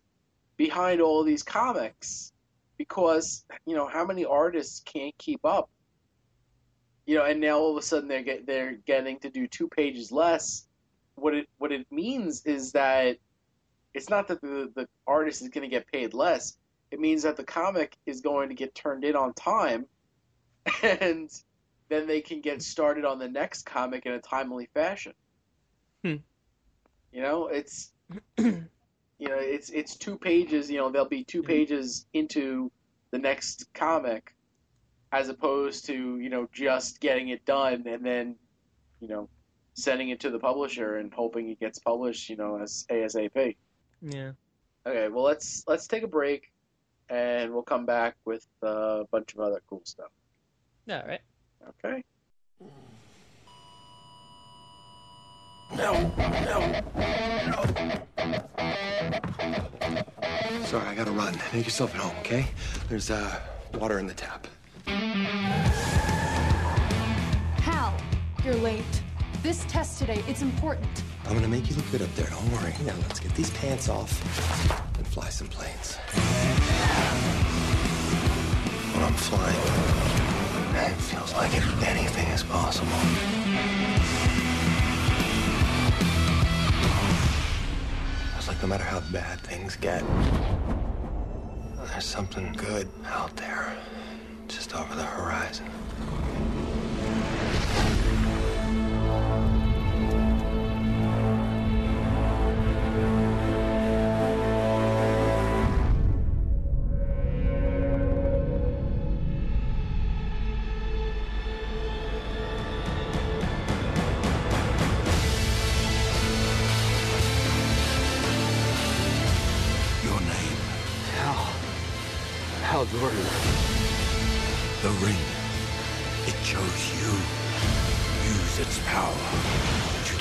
behind all these comics because you know how many artists can't keep up you know and now all of a sudden they're get, they're getting to do two pages less what it what it means is that it's not that the the artist is going to get paid less. It means that the comic is going to get turned in on time and then they can get started on the next comic in a timely fashion. Hmm. you know it's you know it's it's two pages you know they'll be two pages into the next comic as opposed to you know just getting it done and then you know sending it to the publisher and hoping it gets published you know as asap Yeah. okay well let's let's take a break and we'll come back with a bunch of other cool stuff Yeah, right. okay No. No. Sorry, I gotta run. Make yourself at home, okay? There's, uh, water in the tap. Hal, you're late. This test today, it's important. I'm gonna make you look good up there, don't worry. Now, let's get these pants off and fly some planes. When I'm flying, it feels like anything is possible. It's like no matter how bad things get, there's something good out there, just over the horizon.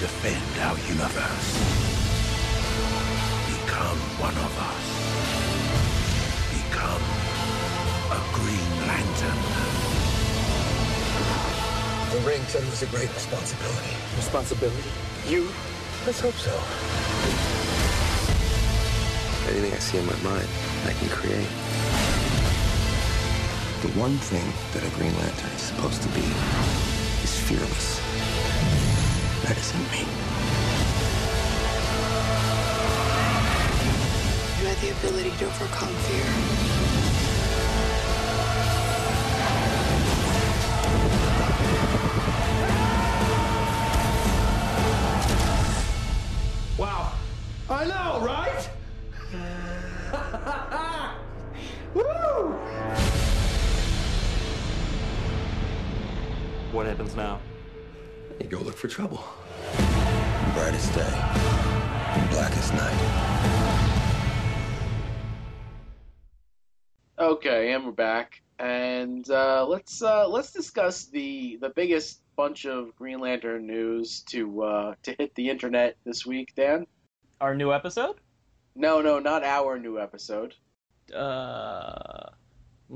Defend our universe. Become one of us. Become a Green Lantern. The ring said it was a great responsibility. Responsibility? You? Let's hope so. Anything I see in my mind, I can create. The one thing that a Green Lantern is supposed to be is fearless. That isn't me. You had the ability to overcome fear. The biggest bunch of Green Lantern news to uh, to hit the internet this week. Dan? Our new episode? No, no, not our new episode. Uh,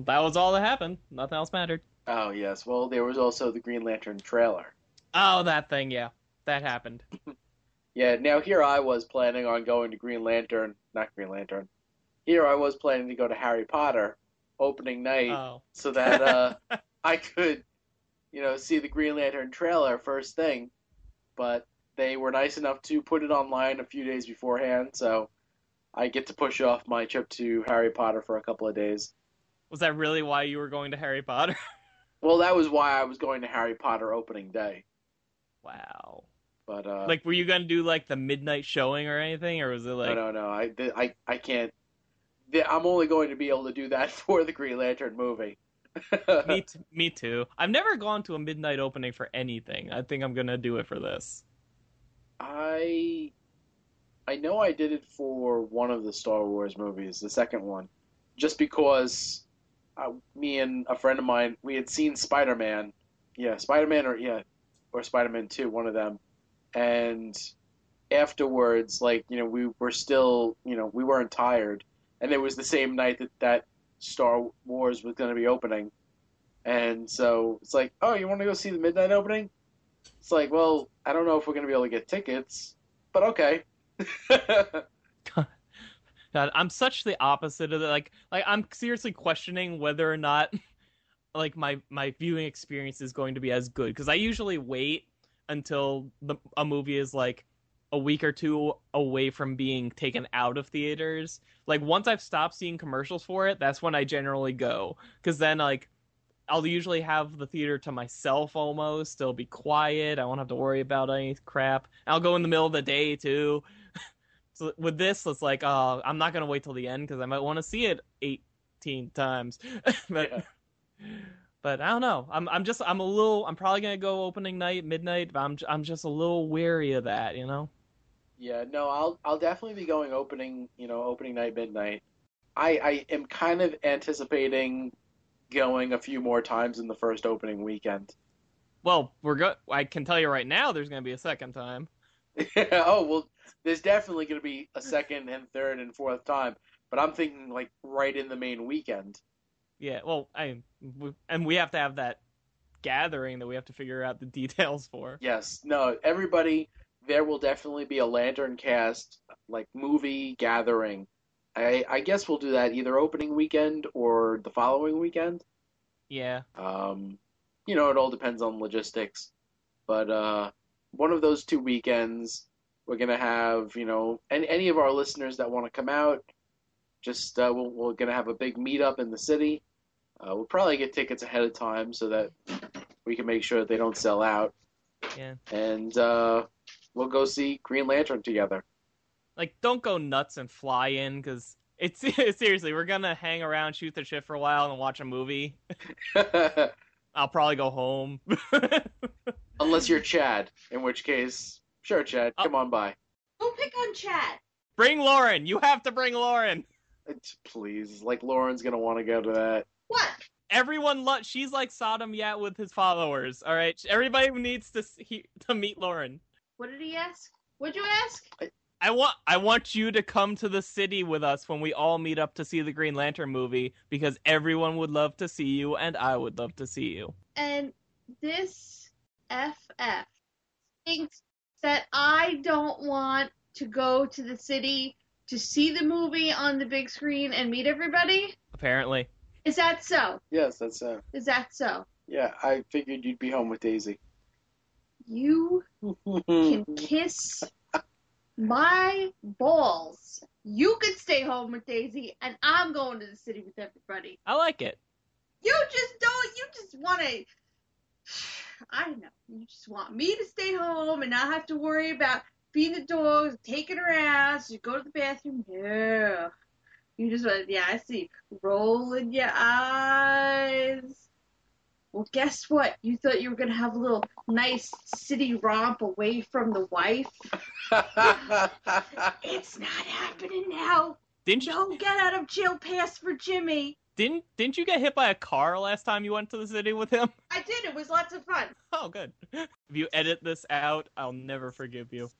that was all that happened. Nothing else mattered. Oh yes, well there was also the Green Lantern trailer. Oh, that thing, yeah. That happened. Yeah, now here I was planning on going to Green Lantern, not Green Lantern. Here I was planning to go to Harry Potter opening night Oh. so that uh, I could, you know, see the Green Lantern trailer first thing. But they were nice enough to put it online a few days beforehand, so I get to push off my trip to Harry Potter for a couple of days. Was that really why you were going to Harry Potter? Well, that was why I was going to Harry Potter opening day. wow. But uh, Like, were you gonna do like the midnight showing or anything, or was it like? no, no, no, I, I, I can't. the- I'm only going to be able to do that for the Green Lantern movie. me, t- me too. I've never gone to a midnight opening for anything. I think I'm gonna do it for this. I I know I did it for one of the Star Wars movies, the second one, just because uh, me and a friend of mine we had seen Spider Man, yeah, Spider Man or yeah, or Spider Man Two, one of them, and afterwards, like you know, we were still you know we weren't tired, and it was the same night that that Star Wars was going to be opening, and so it's like, oh, you want to go see the midnight opening? It's like, well, I don't know if we're going to be able to get tickets, but okay. God, I'm such the opposite of the like like I'm seriously questioning whether or not like my my viewing experience is going to be as good because I usually wait until the a movie is like a week or two away from being taken out of theaters. Like once I've stopped seeing commercials for it, that's when I generally go because then like I'll usually have the theater to myself almost. It'll be quiet. I won't have to worry about any crap. I'll go in the middle of the day too. So with this, it's like, uh, I'm not gonna wait till the end because I might want to see it 18 times. but, Yeah. but I don't know. I'm I'm just I'm a little. I'm probably gonna go opening night, midnight. But I'm I'm just a little wary of that, you know. Yeah, no, I'll I'll definitely be going opening, you know, opening night midnight. I I am kind of anticipating going a few more times in the first opening weekend. Well, we're go. I can tell you right now, there's gonna be a second time. yeah, oh well, there's definitely going to be a second and third and fourth time, but I'm thinking like right in the main weekend. Yeah. Well, I we, and we have to have that gathering that we have to figure out the details for. Yes, no, everybody. There will definitely be a Lantern Cast like movie gathering. I I guess we'll do that either opening weekend or the following weekend. Yeah. Um, you know, it all depends on logistics. But uh, one of those two weekends, we're gonna have you know, any any of our listeners that want to come out, just uh, we'll, we're gonna have a big meetup in the city. Uh, we'll probably get tickets ahead of time so that we can make sure that they don't sell out, Yeah. and uh, we'll go see Green Lantern together. like don't go nuts and fly in because it's seriously we're gonna hang around shoot the shit for a while and watch a movie i'll probably go home Unless you're Chad, in which case, sure, Chad, Oh. come on by. Don't pick on Chad. bring lauren you have to bring lauren Please, like Lauren's gonna want to go to that. What? everyone lo- she's like Sodam Yat with his followers. All right, everybody needs to see, to meet Lauren. What did he ask? What'd you ask? I want I want you to come to the city with us when we all meet up to see the Green Lantern movie because everyone would love to see you and I would love to see you. And this FF thinks that I don't want to go to the city to see the movie on the big screen and meet everybody. Apparently. Is that so? Yes, that's so. Is that so? Yeah, I figured you'd be home with Daisy. You can kiss my balls. You could stay home with Daisy, and I'm going to the city with everybody. I like it. You just don't. You just want to. I don't know. You just want me to stay home and not have to worry about feeding the dogs, taking her ass, you go to the bathroom. Yeah. You just want. Yeah, I see. Rolling your eyes. Well, guess what? You thought you were gonna have a little nice city romp away from the wife. It's not happening now. Didn't you No get out of jail pass for Jimmy. didn't didn't you get hit by a car last time you went to the city with him? I did. It was lots of fun. Oh, good. If you edit this out, I'll never forgive you.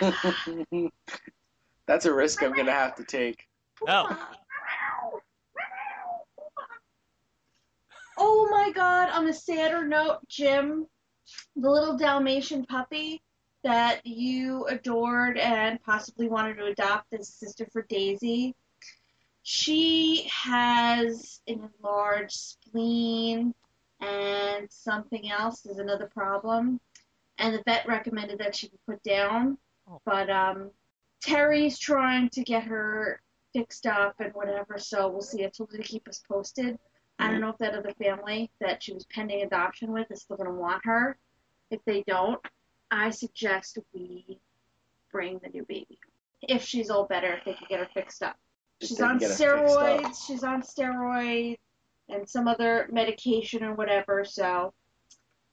That's a risk I'm gonna have to take. Oh. Oh my god, on a sadder note, Jim, the little Dalmatian puppy that you adored and possibly wanted to adopt as sister for Daisy, she has an enlarged spleen and something else is another problem. And the vet recommended that she be put down. Oh. But um, Terry's trying to get her fixed up and whatever, so we'll see. I told her to keep us posted. I don't mm-hmm. know if that other family that she was pending adoption with is still going to want her. If they don't, I suggest we bring the new baby. If she's all better, if they can get her fixed up. If She's on get her fixed up. steroids. She's on steroids and some other medication or whatever. So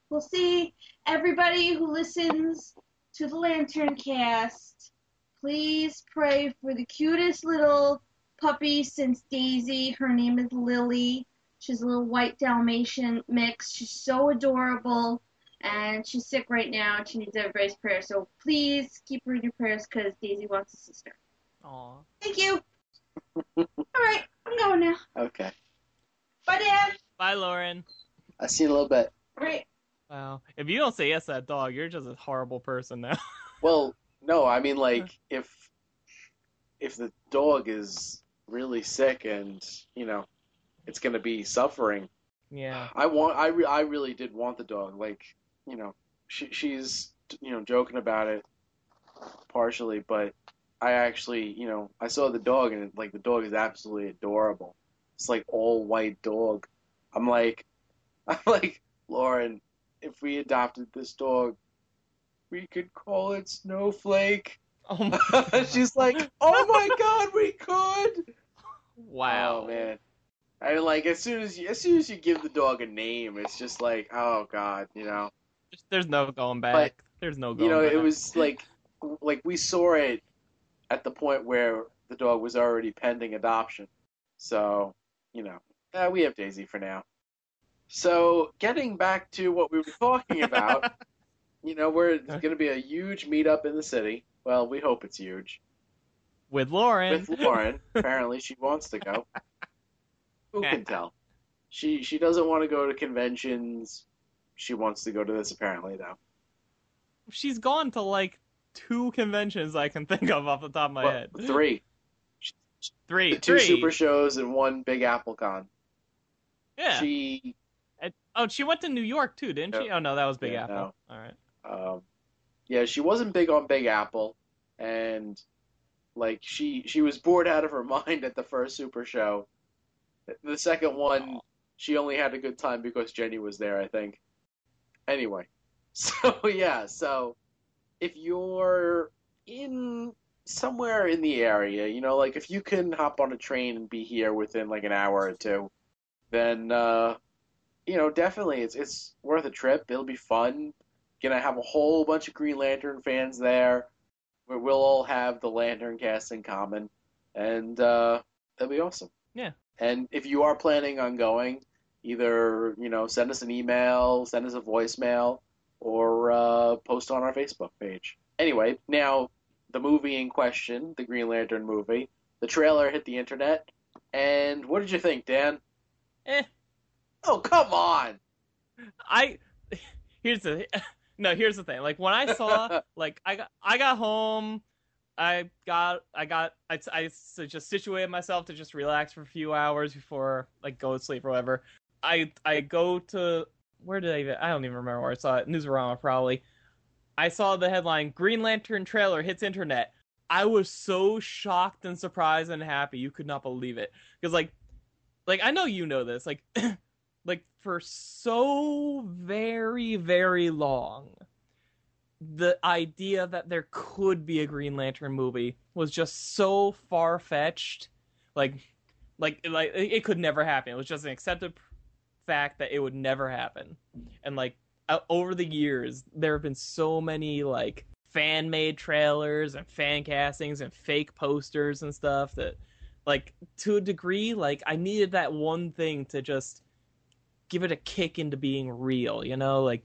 we'll see. Everybody who listens to the Lantern Cast, please pray for the cutest little puppy since Daisy. Her name is Lily. She's a little white Dalmatian mix. She's so adorable. And she's sick right now, and she needs everybody's prayers. So please keep her in your prayers because Daisy wants a sister. Aw. Thank you. All right, I'm going now. Okay. Bye, Dad. Bye, Lauren. I see in a little bit. Great. Wow. If you don't say yes to that dog, you're just a horrible person now. Well, no, I mean like if if the dog is really sick and you know it's gonna be suffering. yeah. I want. I re- I really did want the dog. Like you know, she she's you know joking about it partially, but I actually you know I saw the dog and like the dog is absolutely adorable. It's like all white dog. I'm like, I'm like Lauren. If we adopted this dog, we could call it Snowflake. Oh my god She's like, oh my god, we could. Wow. Oh man. I like as soon as you, as soon as you give the dog a name, it's just like, oh god, you know. There's no going back. There's no going back. You know, back. it was like like we saw it at the point where the dog was already pending adoption. So, you know, uh, we have Daisy for now. So, getting back to what we were talking about, you know, we're going to be a huge meetup in the city. Well, we hope it's huge. with Lauren. with Lauren. Apparently, she wants to go. Who can tell? She she doesn't want to go to conventions. She wants to go to this apparently though. She's gone to like two conventions I can think of off the top of my Well, head. Three, Three. two three. super shows and one Big Apple Con. Yeah. She And- oh, she went to New York too, didn't she? Oh no, that was Big Yeah, Apple. no. All right. um, yeah, she wasn't big on Big Apple, and like she she was bored out of her mind at the first Super Show. The second one, she only had a good time because Jenny was there, I think. Anyway, so yeah, so if you're in somewhere in the area, you know, like if you can hop on a train and be here within like an hour or two, then uh, you know, definitely it's it's worth a trip. It'll be fun gonna have a whole bunch of Green Lantern fans there. We'll all have the Lantern cast in common, and uh, that'll be awesome. Yeah. And if you are planning on going, either you know send us an email, send us a voicemail, or uh, post on our Facebook page. Anyway, now the movie in question, the Green Lantern movie, the trailer hit the internet, and what did you think, Dan? Eh. Oh come on! I here's the no here's the thing. Like when I saw like I got I got home, I got I got I I just situated myself to just relax for a few hours before like go to sleep or whatever. I I go to where did I even I don't even remember where I saw it. Newsarama probably. I saw the headline Green Lantern trailer hits internet. I was so shocked and surprised and happy. You could not believe it. Because like like I know you know this. Like like for so very very long the idea that there could be a green lantern movie was just so far-fetched. Like like like it could never happen. It was just an accepted fact that it would never happen. And like over the years there have been so many like fan made trailers and fan castings and fake posters and stuff that like to a degree like i needed that one thing to just give it a kick into being real, you know, like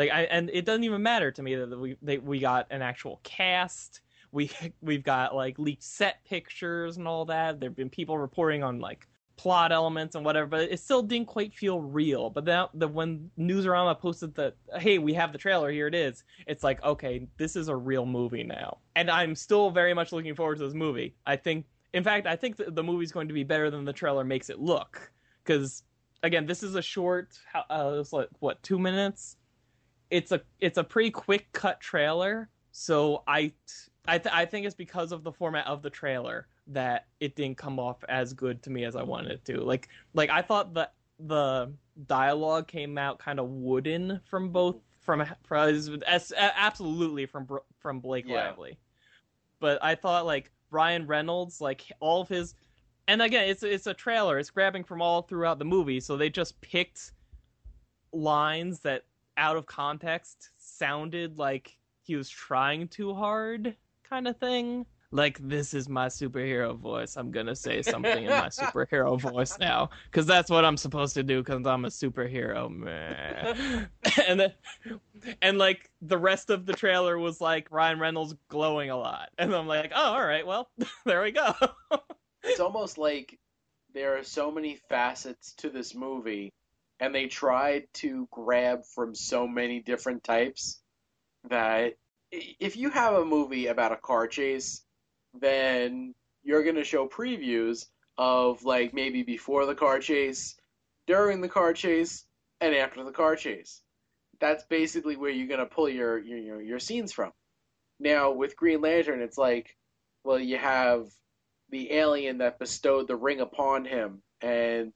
like I and it doesn't even matter to me that we we got an actual cast. We we've got like leaked set pictures and all that. There've been people reporting on like plot elements and whatever, but it still didn't quite feel real. But then the when Newsarama posted that, hey, we have the trailer, here it is. It's like, okay, this is a real movie now, and I'm still very much looking forward to this movie. I think, in fact, I think the movie's going to be better than the trailer makes it look because again, this is a short. Uh, like what two minutes. It's a it's a pretty quick cut trailer, so I I th- I think it's because of the format of the trailer that it didn't come off as good to me as I wanted it to. Like like I thought that the dialogue came out kind of wooden from both from from absolutely from from Blake yeah. Lively, but I thought like Ryan Reynolds like all of his and again, it's it's a trailer. It's grabbing from all throughout the movie, so they just picked lines that out of context sounded like he was trying too hard kind of thing. Like this is my superhero voice. I'm gonna say something in my superhero voice now because that's what I'm supposed to do because I'm a superhero, man. and then, and like the rest of the trailer was like Ryan Reynolds glowing a lot, and I'm like, oh, all right, well, there we go it's almost like there are so many facets to this movie and they tried to grab from so many different types that if you have a movie about a car chase then you're going to show previews of like maybe before the car chase during the car chase and after the car chase. That's basically where you're going to pull your, your your scenes from. Now with green lantern it's like well you have the alien that bestowed the ring upon him and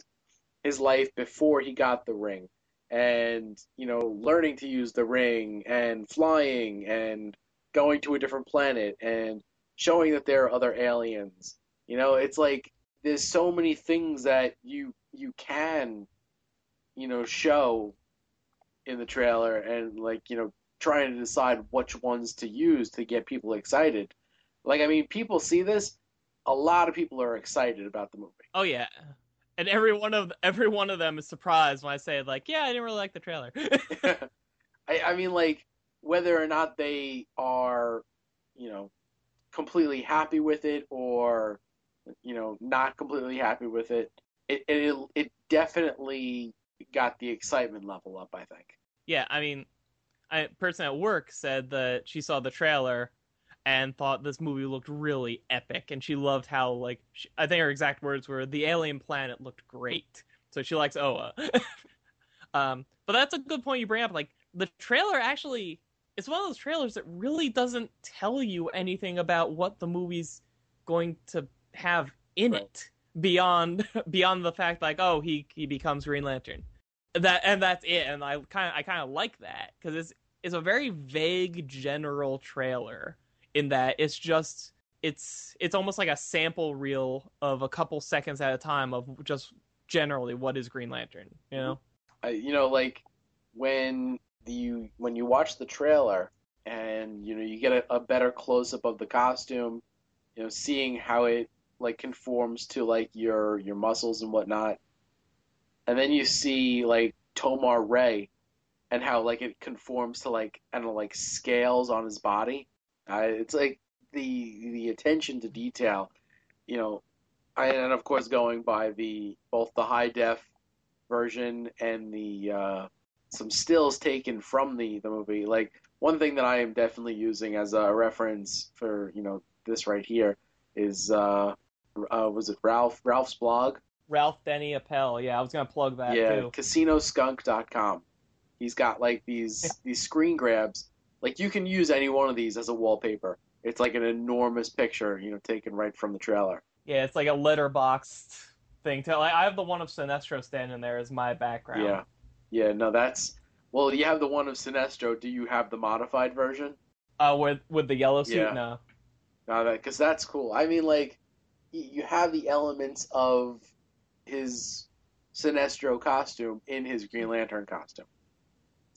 his life before he got the ring. And you know learning to use the ring and flying and going to a different planet and showing that there are other aliens. You know it's like there's so many things that you you can you know show in the trailer and like you know trying to decide which ones to use to get people excited. Like i mean people see this a lot of people are excited about the movie. Oh yeah, and every one of every one of them is surprised when I say like, yeah, I didn't really like the trailer. I, I mean, like whether or not they are, you know, completely happy with it or, you know, not completely happy with it, it it it definitely got the excitement level up. I think. Yeah, I mean, a person at work said that she saw the trailer and thought this movie looked really epic and she loved how like she, i think her exact words were the alien planet looked great. So she likes oa. Um, but that's a good point you bring up. Like the trailer actually it's one of those trailers that really doesn't tell you anything about what the movie's going to have in right. it beyond beyond the fact like oh he he becomes green lantern. That and that's it and i kind of i kind of like that because it's it's a very vague general trailer in that it's just it's it's almost like a sample reel of a couple seconds at a time of just generally what is Green Lantern, you know? You know, like when you when you watch the trailer and you know you get a, a better close up of the costume, you know, seeing how it like conforms to like your your muscles and whatnot. and then you see like Tomar Re, and how like it conforms to like I don't know like scales on his body. Uh, it's like the the attention to detail, you know, and of course going by the both the high def version and the uh, some stills taken from the the movie. Like one thing that I am definitely using as a reference for you know this right here is uh, uh was it Ralph Ralph's blog? Ralph Denny Appel. Yeah, I was gonna plug that yeah, too. CasinoSkunk.com. He's got like these these screen grabs. Like you can use any one of these as a wallpaper. It's like an enormous picture, you know, taken right from the trailer. Yeah, it's like a letterboxed thing. To like, I have the one of Sinestro standing there as my background. Yeah, yeah. No, that's well. You have the one of Sinestro. Do you have the modified version? Uh, with with the yellow suit. Yeah. No. No, that because that's cool. I mean, like you have the elements of his Sinestro costume in his Green Lantern costume.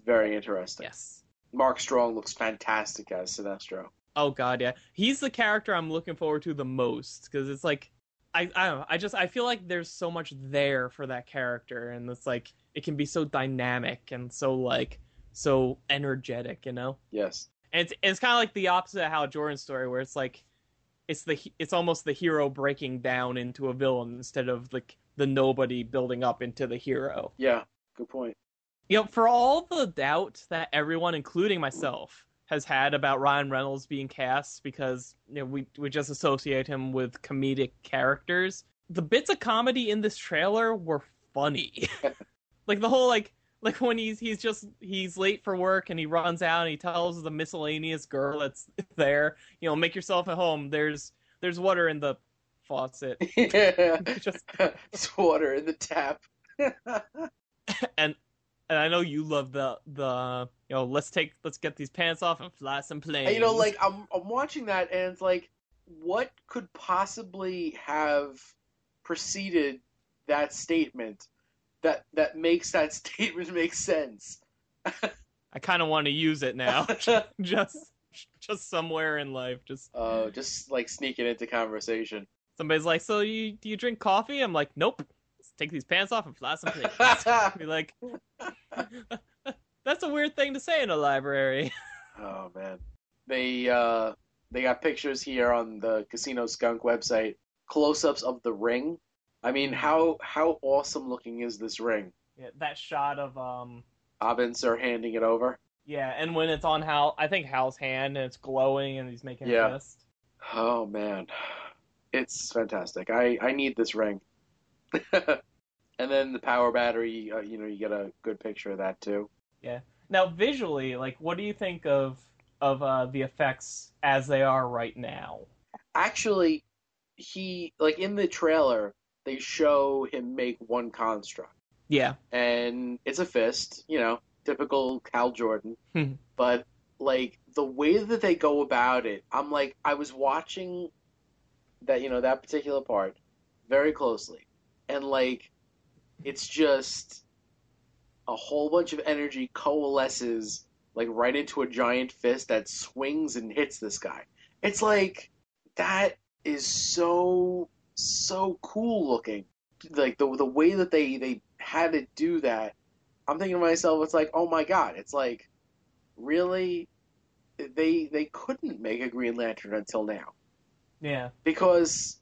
Very interesting. Yes. Mark Strong looks fantastic as Sinestro. Oh god, yeah. He's the character I'm looking forward to the most because it's like I I don't know. I just I feel like there's so much there for that character and it's like it can be so dynamic and so like so energetic, you know? Yes. And it's it's kind of like the opposite of Hal Jordan's story where it's like it's the it's almost the hero breaking down into a villain instead of like the nobody building up into the hero. Yeah. Good point. You know, for all the doubt that everyone, including myself, has had about Ryan Reynolds being cast because you know we we just associate him with comedic characters. The bits of comedy in this trailer were funny. like the whole like like when he's he's just he's late for work and he runs out and he tells the miscellaneous girl that's there, you know, make yourself at home. There's there's water in the faucet. yeah. Just it's water in the tap. and and I know you love the the you know let's take let's get these pants off and fly some planes. And, you know, like I'm I'm watching that and it's like, what could possibly have preceded that statement that that makes that statement make sense? I kind of want to use it now, just just somewhere in life. Just uh, just like sneaking into conversation. somebody's like, so you do you drink coffee? I'm like, nope. Let's take these pants off and fly some planes. Be like, that's a weird thing to say in a library. Oh man, they uh they got pictures here on the Casino Skunk website, close-ups of the ring. I mean, how how awesome looking is this ring? Yeah, that shot of um Abin Sur handing it over. yeah, and when it's on Hal, I think Hal's hand and it's glowing and he's making Yeah. a fist. Oh man, it's fantastic. I I need this ring. and then the power battery, uh, you know, you get a good picture of that too. Yeah. Now, visually, like, what do you think of of uh, the effects as they are right now? Actually, he like in the trailer they show him make one construct. Yeah, and it's a fist, you know, typical Hal Jordan. Hmm. but like the way that they go about it, I'm like I was watching that you know that particular part very closely, and like it's just a whole bunch of energy coalesces like right into a giant fist that swings and hits this guy. It's like that is so so cool looking. Like the the way that they they had to do that, I'm thinking to myself, it's like, oh my god, it's like really they they couldn't make a Green Lantern until now yeah, because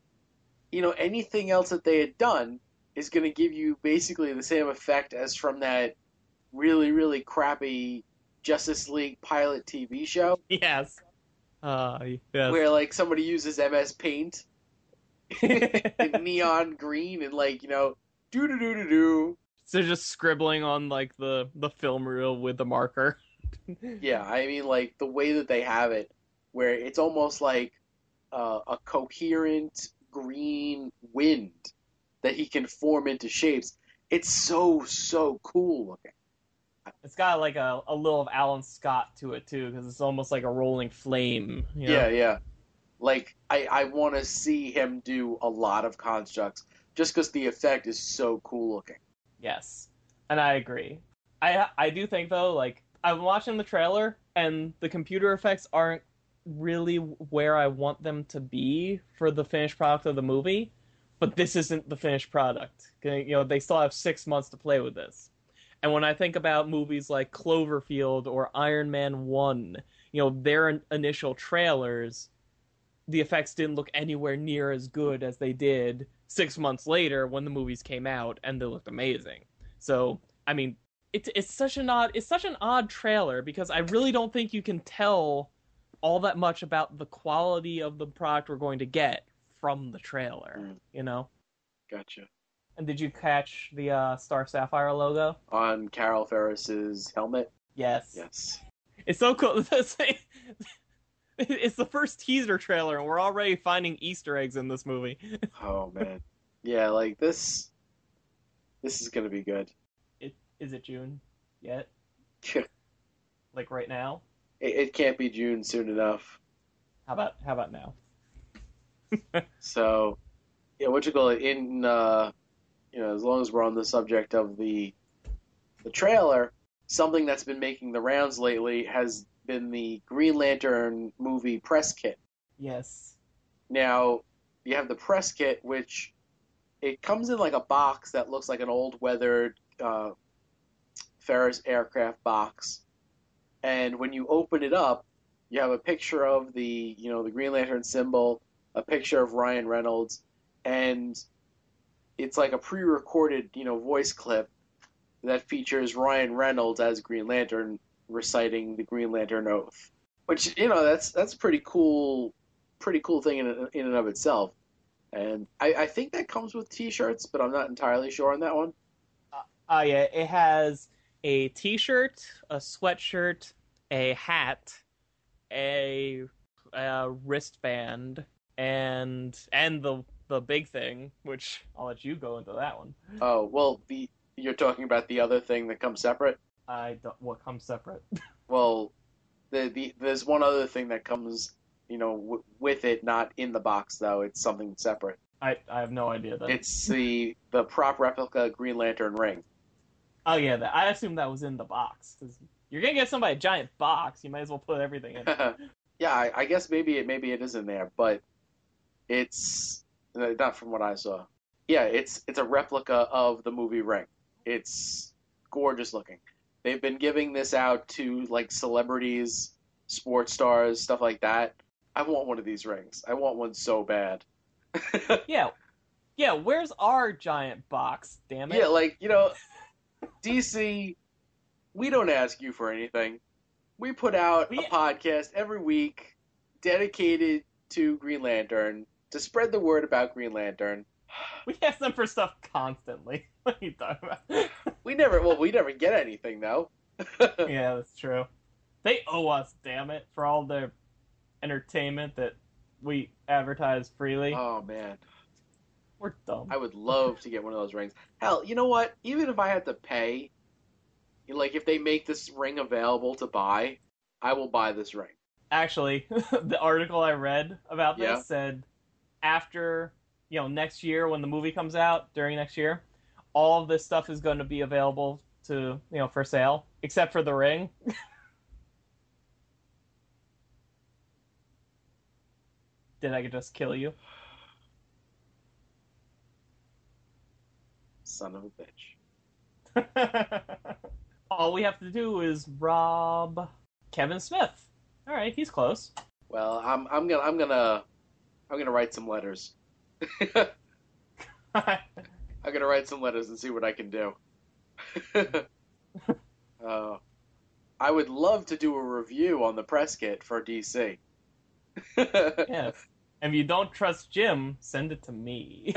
you know anything else that they had done is going to give you basically the same effect as from that really really crappy Justice League pilot TV show yes, uh, yes. where like somebody uses MS Paint in neon green and like you know do do do do do. so just scribbling on like the the film reel with the marker. Yeah, I mean like the way that they have it, where it's almost like uh, a coherent green wind that he can form into shapes. It's so so cool looking. It's got like a, a little of Alan Scott to it too, because it's almost like a rolling flame. you know? Yeah, yeah. Like I I want to see him do a lot of constructs just because the effect is so cool looking. Yes, and I agree. I I do think though, like I'm watching the trailer, and the computer effects aren't really where I want them to be for the finished product of the movie. but this isn't the finished product. You know, they still have six months to play with this. And when I think about movies like Cloverfield or Iron Man 1, you know, their initial trailers, the effects didn't look anywhere near as good as they did six months later when the movies came out and they looked amazing. So, I mean, it's it's such an odd it's such an odd trailer because I really don't think you can tell all that much about the quality of the product we're going to get from the trailer, Mm. you know. Gotcha. And did you catch the uh, Star Sapphire logo? On Carol Ferris's helmet. Yes. Yes. It's so cool. it's the first teaser trailer, and we're already finding Easter eggs in this movie. Oh man. Yeah, like this. This is gonna be good. It is it June yet? Like right now? It can't be June soon enough. How about how about now? So, yeah, what you call it? In uh, you know, as long as we're on the subject of the the trailer, something that's been making the rounds lately has been the Green Lantern movie press kit. Yes. Now, you have the press kit, which it comes in like a box that looks like an old weathered uh, Ferris aircraft box, and when you open it up, you have a picture of the you know the Green Lantern symbol, a picture of Ryan Reynolds, and it's like a pre-recorded you know voice clip that features Ryan Reynolds as Green Lantern reciting the Green Lantern oath, which you know that's that's a pretty cool pretty cool thing in in and of itself. And I, I think that comes with T-shirts, but I'm not entirely sure on that one. Uh yeah, it has a t-shirt, a sweatshirt, a hat, a, a wristband, and and the the big thing, which I'll let you go into that one. Oh well, the you're talking about the other thing that comes separate. I don't what comes separate. Well, the, the there's one other thing that comes, you know, w- with it, not in the box though. It's something separate. I I have no idea that. It's the the prop replica Green Lantern ring. Oh yeah, that, I assume that was in the box because you're gonna get somebody a giant box. You might as well put everything in. yeah, I, I guess maybe it maybe it is in there, but it's uh, not from what I saw. Yeah, it's it's a replica of the movie Ring. It's gorgeous looking. They've been giving this out to like celebrities, sports stars, stuff like that. I want one of these rings. I want one so bad. yeah, yeah. Where's our giant box? Damn it. Yeah, like you know, DC, we don't ask you for anything. We put out We- a podcast every week dedicated to Green Lantern to spread the word about Green Lantern. we ask them for stuff constantly. What are you talking about? We never, well, we never get anything though. yeah, that's true. They owe us, damn it, for all their entertainment that we advertise freely. oh man, We're dumb. I would love to get one of those rings. Hell, you know what? Even if I had to pay, like if they make this ring available to buy, I will buy this ring. Actually, the article I read about this Yeah. said after you know next year when the movie comes out during next year, all of this stuff is going to be available to you know for sale except for the ring. Did I just kill you? Son of a bitch. all we have to do is rob Kevin Smith. All right, he's close. Well, I'm I'm gonna I'm gonna I'm gonna write some letters. I'm gonna write some letters and see what I can do. uh, I would love to do a review on the press kit for DC. yes. If you don't trust Jim, send it to me.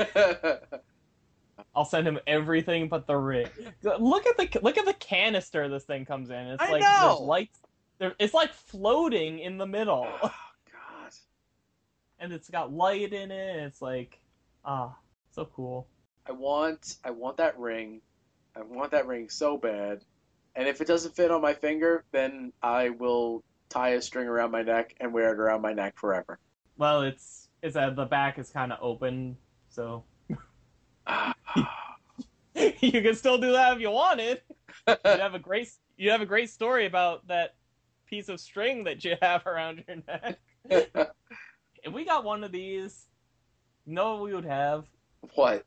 I'll send him everything but the ring. Look at the look at the canister this thing comes in. It's I like know! there's lights. There, it's like floating in the middle, oh God. and it's got light in it. It's like, ah, so cool. I want I want that ring. I want that ring so bad. And if it doesn't fit on my finger, then I will tie a string around my neck and wear it around my neck forever. Well, it's it's at the back is kind of open, so you can still do that if you wanted. You have a great you have a great story about that piece of string that you have around your neck. if we got one of these, you know what we would have? What?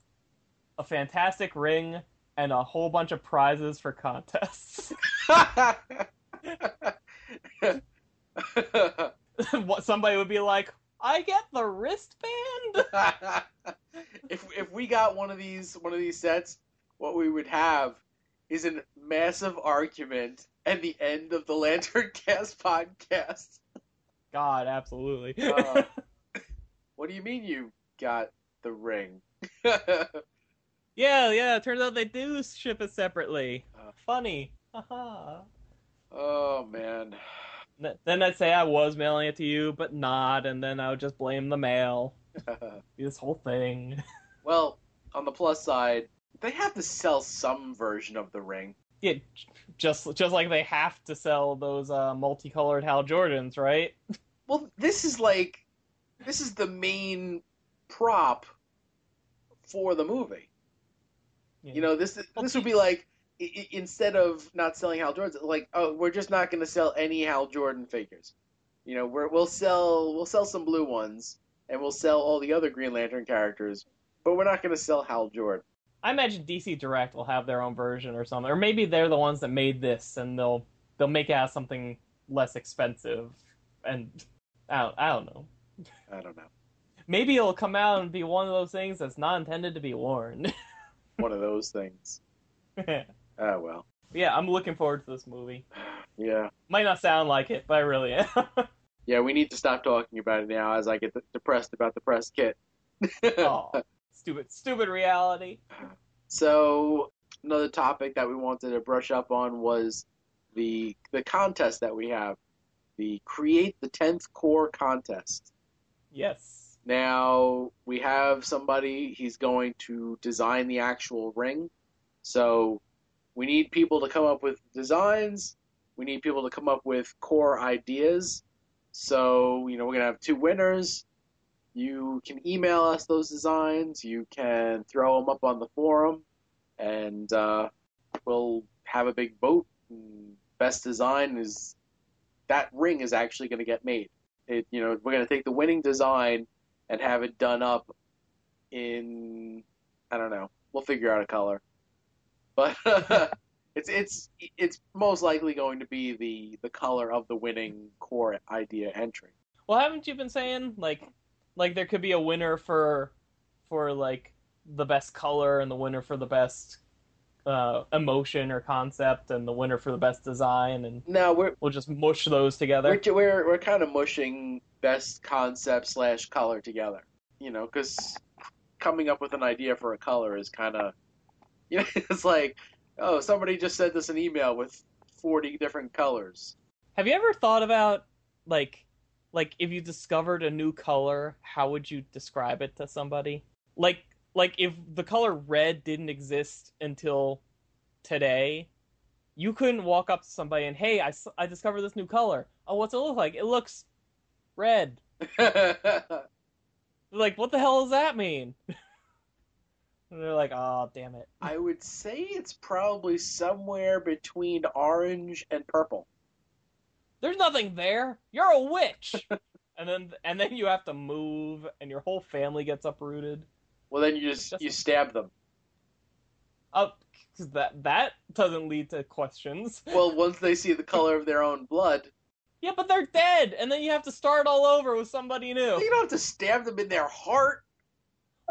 A fantastic ring and a whole bunch of prizes for contests. what somebody would be like, I get the wristband. if if we got one of these one of these sets, what we would have is a massive argument at the end of the Lantern Cast podcast. God, absolutely. Uh, what do you mean you got the ring? yeah, yeah. It turns out they do ship it separately. Uh. Funny. Haha. oh man. Th- Then I'd say I was mailing it to you, but not, and then I would just blame the mail. This whole thing. well, on the plus side, they have to sell some version of the ring. Yeah, just just like they have to sell those uh, multicolored Hal Jordans, right? Well, this is like this is the main prop for the movie. Yeah. You know, this this would be like i- instead of not selling Hal Jordans, like oh, we're just not going to sell any Hal Jordan figures. You know, we're, we'll sell we'll sell some blue ones, and we'll sell all the other Green Lantern characters, but we're not going to sell Hal Jordan. I imagine DC Direct will have their own version or something, or maybe they're the ones that made this, and they'll they'll make it as something less expensive. And I don't, I don't know. I don't know. Maybe it'll come out and be one of those things that's not intended to be worn. One of those things. Oh well. Yeah, I'm looking forward to this movie. Yeah. Might not sound like it, but I really am. Yeah, we need to stop talking about it now as I get depressed about the press kit. oh, stupid, stupid reality. So another topic that we wanted to brush up on was the the contest that we have, the Create the Tenth Corps contest. Yes. Now we have somebody. He's going to design the actual ring. So we need people to come up with designs. We need people to come up with corps ideas. So you know we're gonna have two winners. You can email us those designs. You can throw them up on the forum, and uh, we'll have a big vote. Best design is that ring is actually going to get made. It you know we're going to take the winning design and have it done up in I don't know. We'll figure out a color, but it's it's it's most likely going to be the the color of the winning corps idea entry. Well, haven't you been saying like, like there could be a winner for, for like the best color and the winner for the best uh, emotion or concept and the winner for the best design, and No, we're we'll just mush those together. we're we're, we're kind of mushing best concept slash color together. You know, because coming up with an idea for a color is kind of you know it's like oh somebody just sent us an email with forty different colors. Have you ever thought about like, like if you discovered a new color, how would you describe it to somebody? Like, like if the color red didn't exist until today, you couldn't walk up to somebody and hey, I, I discovered this new color. Oh, what's it look like? It looks red. Like, what the hell does that mean? and they're like, oh, damn it. I would say it's probably somewhere between orange and purple. There's nothing there. You're a witch. and then and then you have to move, and your whole family gets uprooted. Well, then you just Just- you stab them. Oh, 'cause that that doesn't lead to questions. Well, once they see the color of their own blood, Yeah, but they're dead, and then you have to start all over with somebody new. you don't have to stab them in their heart.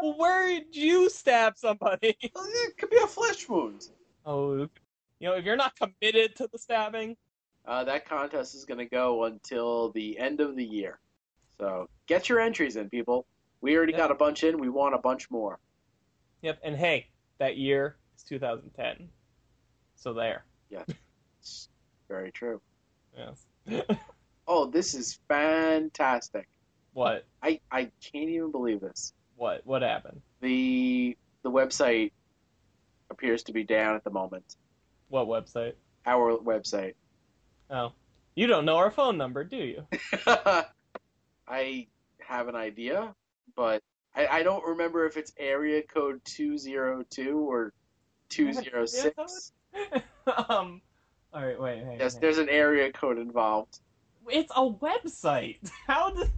Well, where did you stab somebody? It could be a flesh wound. Oh, you know, if you're not committed to the stabbing, Uh, that contest is going to go until the end of the year. So get your entries in, people. We already Yeah. got a bunch in. We want a bunch more. yep. And hey, that year is 2010, so there. It's very true. Yes. Oh, this is fantastic. what? I, I can't even believe this. What? What happened? The the website appears to be down at the moment. What website? Our website. Oh, you don't know our phone number, do you? I have an idea, but I, I don't remember if it's area code 202 or 206. um. All right. Wait. Hang, Yes, there's an area code involved. It's a website. How does?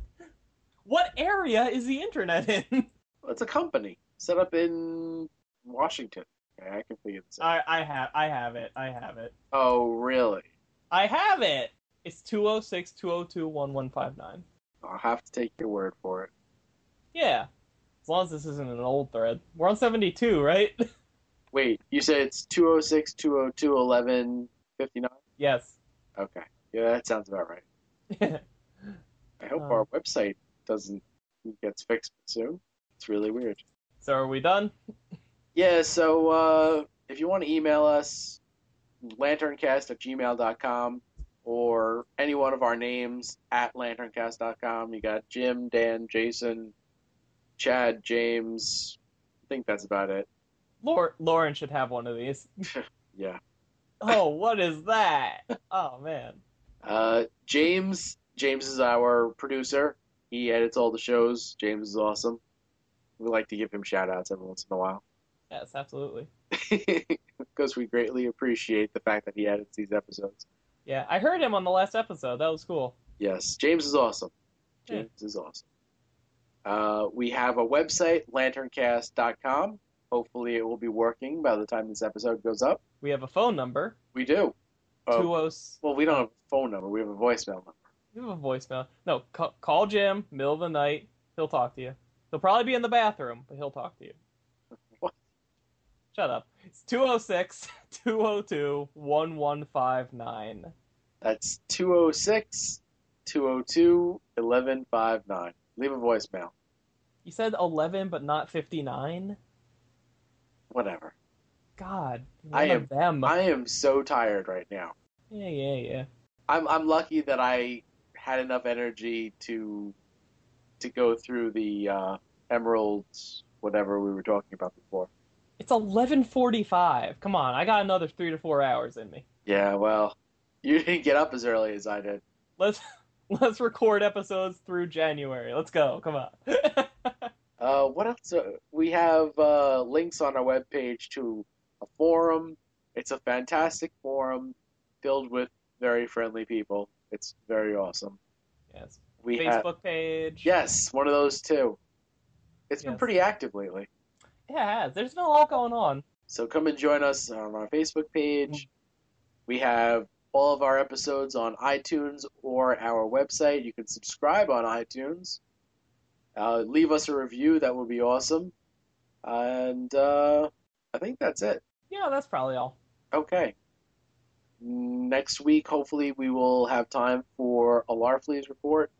What area is the internet in? Well, it's a company. set up in Washington. Okay, I can figure this out. I, I have I have it. I have it. Oh, really? I have it. It's 206 202 1159. I'll have to take your word for it. Yeah. As long as this isn't an old thread. We're on 72, right? Wait, you said it's 206 202 1159? yes. Okay. Yeah, that sounds about right. I hope Uh. our website doesn't gets fixed soon. It's really weird. so are we done? Yeah, so uh, if you want to email us, lanterncast at gmail.com or any one of our names at lanterncast.com. You got Jim, Dan, Jason, Chad, James. I think that's about it. Lauren should have one of these. Yeah. Oh, what is that? Oh man. Uh, James, James is our producer. He edits all the shows. James is awesome. We like to give him shout outs every once in a while. Yes, absolutely. because we greatly appreciate the fact that he edits these episodes. Yeah, I heard him on the last episode. That was cool. Yes, James is awesome. Yeah. James is awesome. Uh, we have a website, lanterncast.com. Hopefully, it will be working by the time this episode goes up. We have a phone number. We do. Two oh. well, we don't have a phone number. We have a voicemail number. We have a voicemail. No, ca- call Jim. Middle of the night. He'll talk to you. He'll probably be in the bathroom, but he'll talk to you. What? Shut up. It's 206 202 1159. That's 206 202 1159. Leave a voicemail. You said 11, but not 59? Whatever. God. I am- of them. I am so tired right now. Yeah, yeah, yeah. I'm I'm lucky that I had enough energy to to go through the uh, emeralds, whatever we were talking about before. It's 11:45. Come on, I got another 3 to 4 hours in me. Yeah, well, you didn't get up as early as I did. Let's let's record episodes through January. Let's go. Come on. Uh, what else? Uh, we have uh, links on our webpage to a forum. It's a fantastic forum filled with very friendly people. It's very awesome. yes. We have Facebook page. yes, one of those too. It's been pretty active lately. Yeah, it has. There's been a lot going on. So come and join us on our Facebook page. We have all of our episodes on iTunes or our website. You can subscribe on iTunes. Uh, leave us a review. That would be awesome. And uh, I think that's it. Yeah, that's probably all. Okay. Next week, hopefully, we will have time for a Larfleeze report.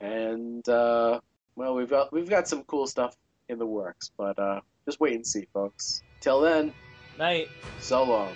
And uh, well, we've got we've got some cool stuff in the works, but uh, just wait and see, folks. Till then, Night. so long.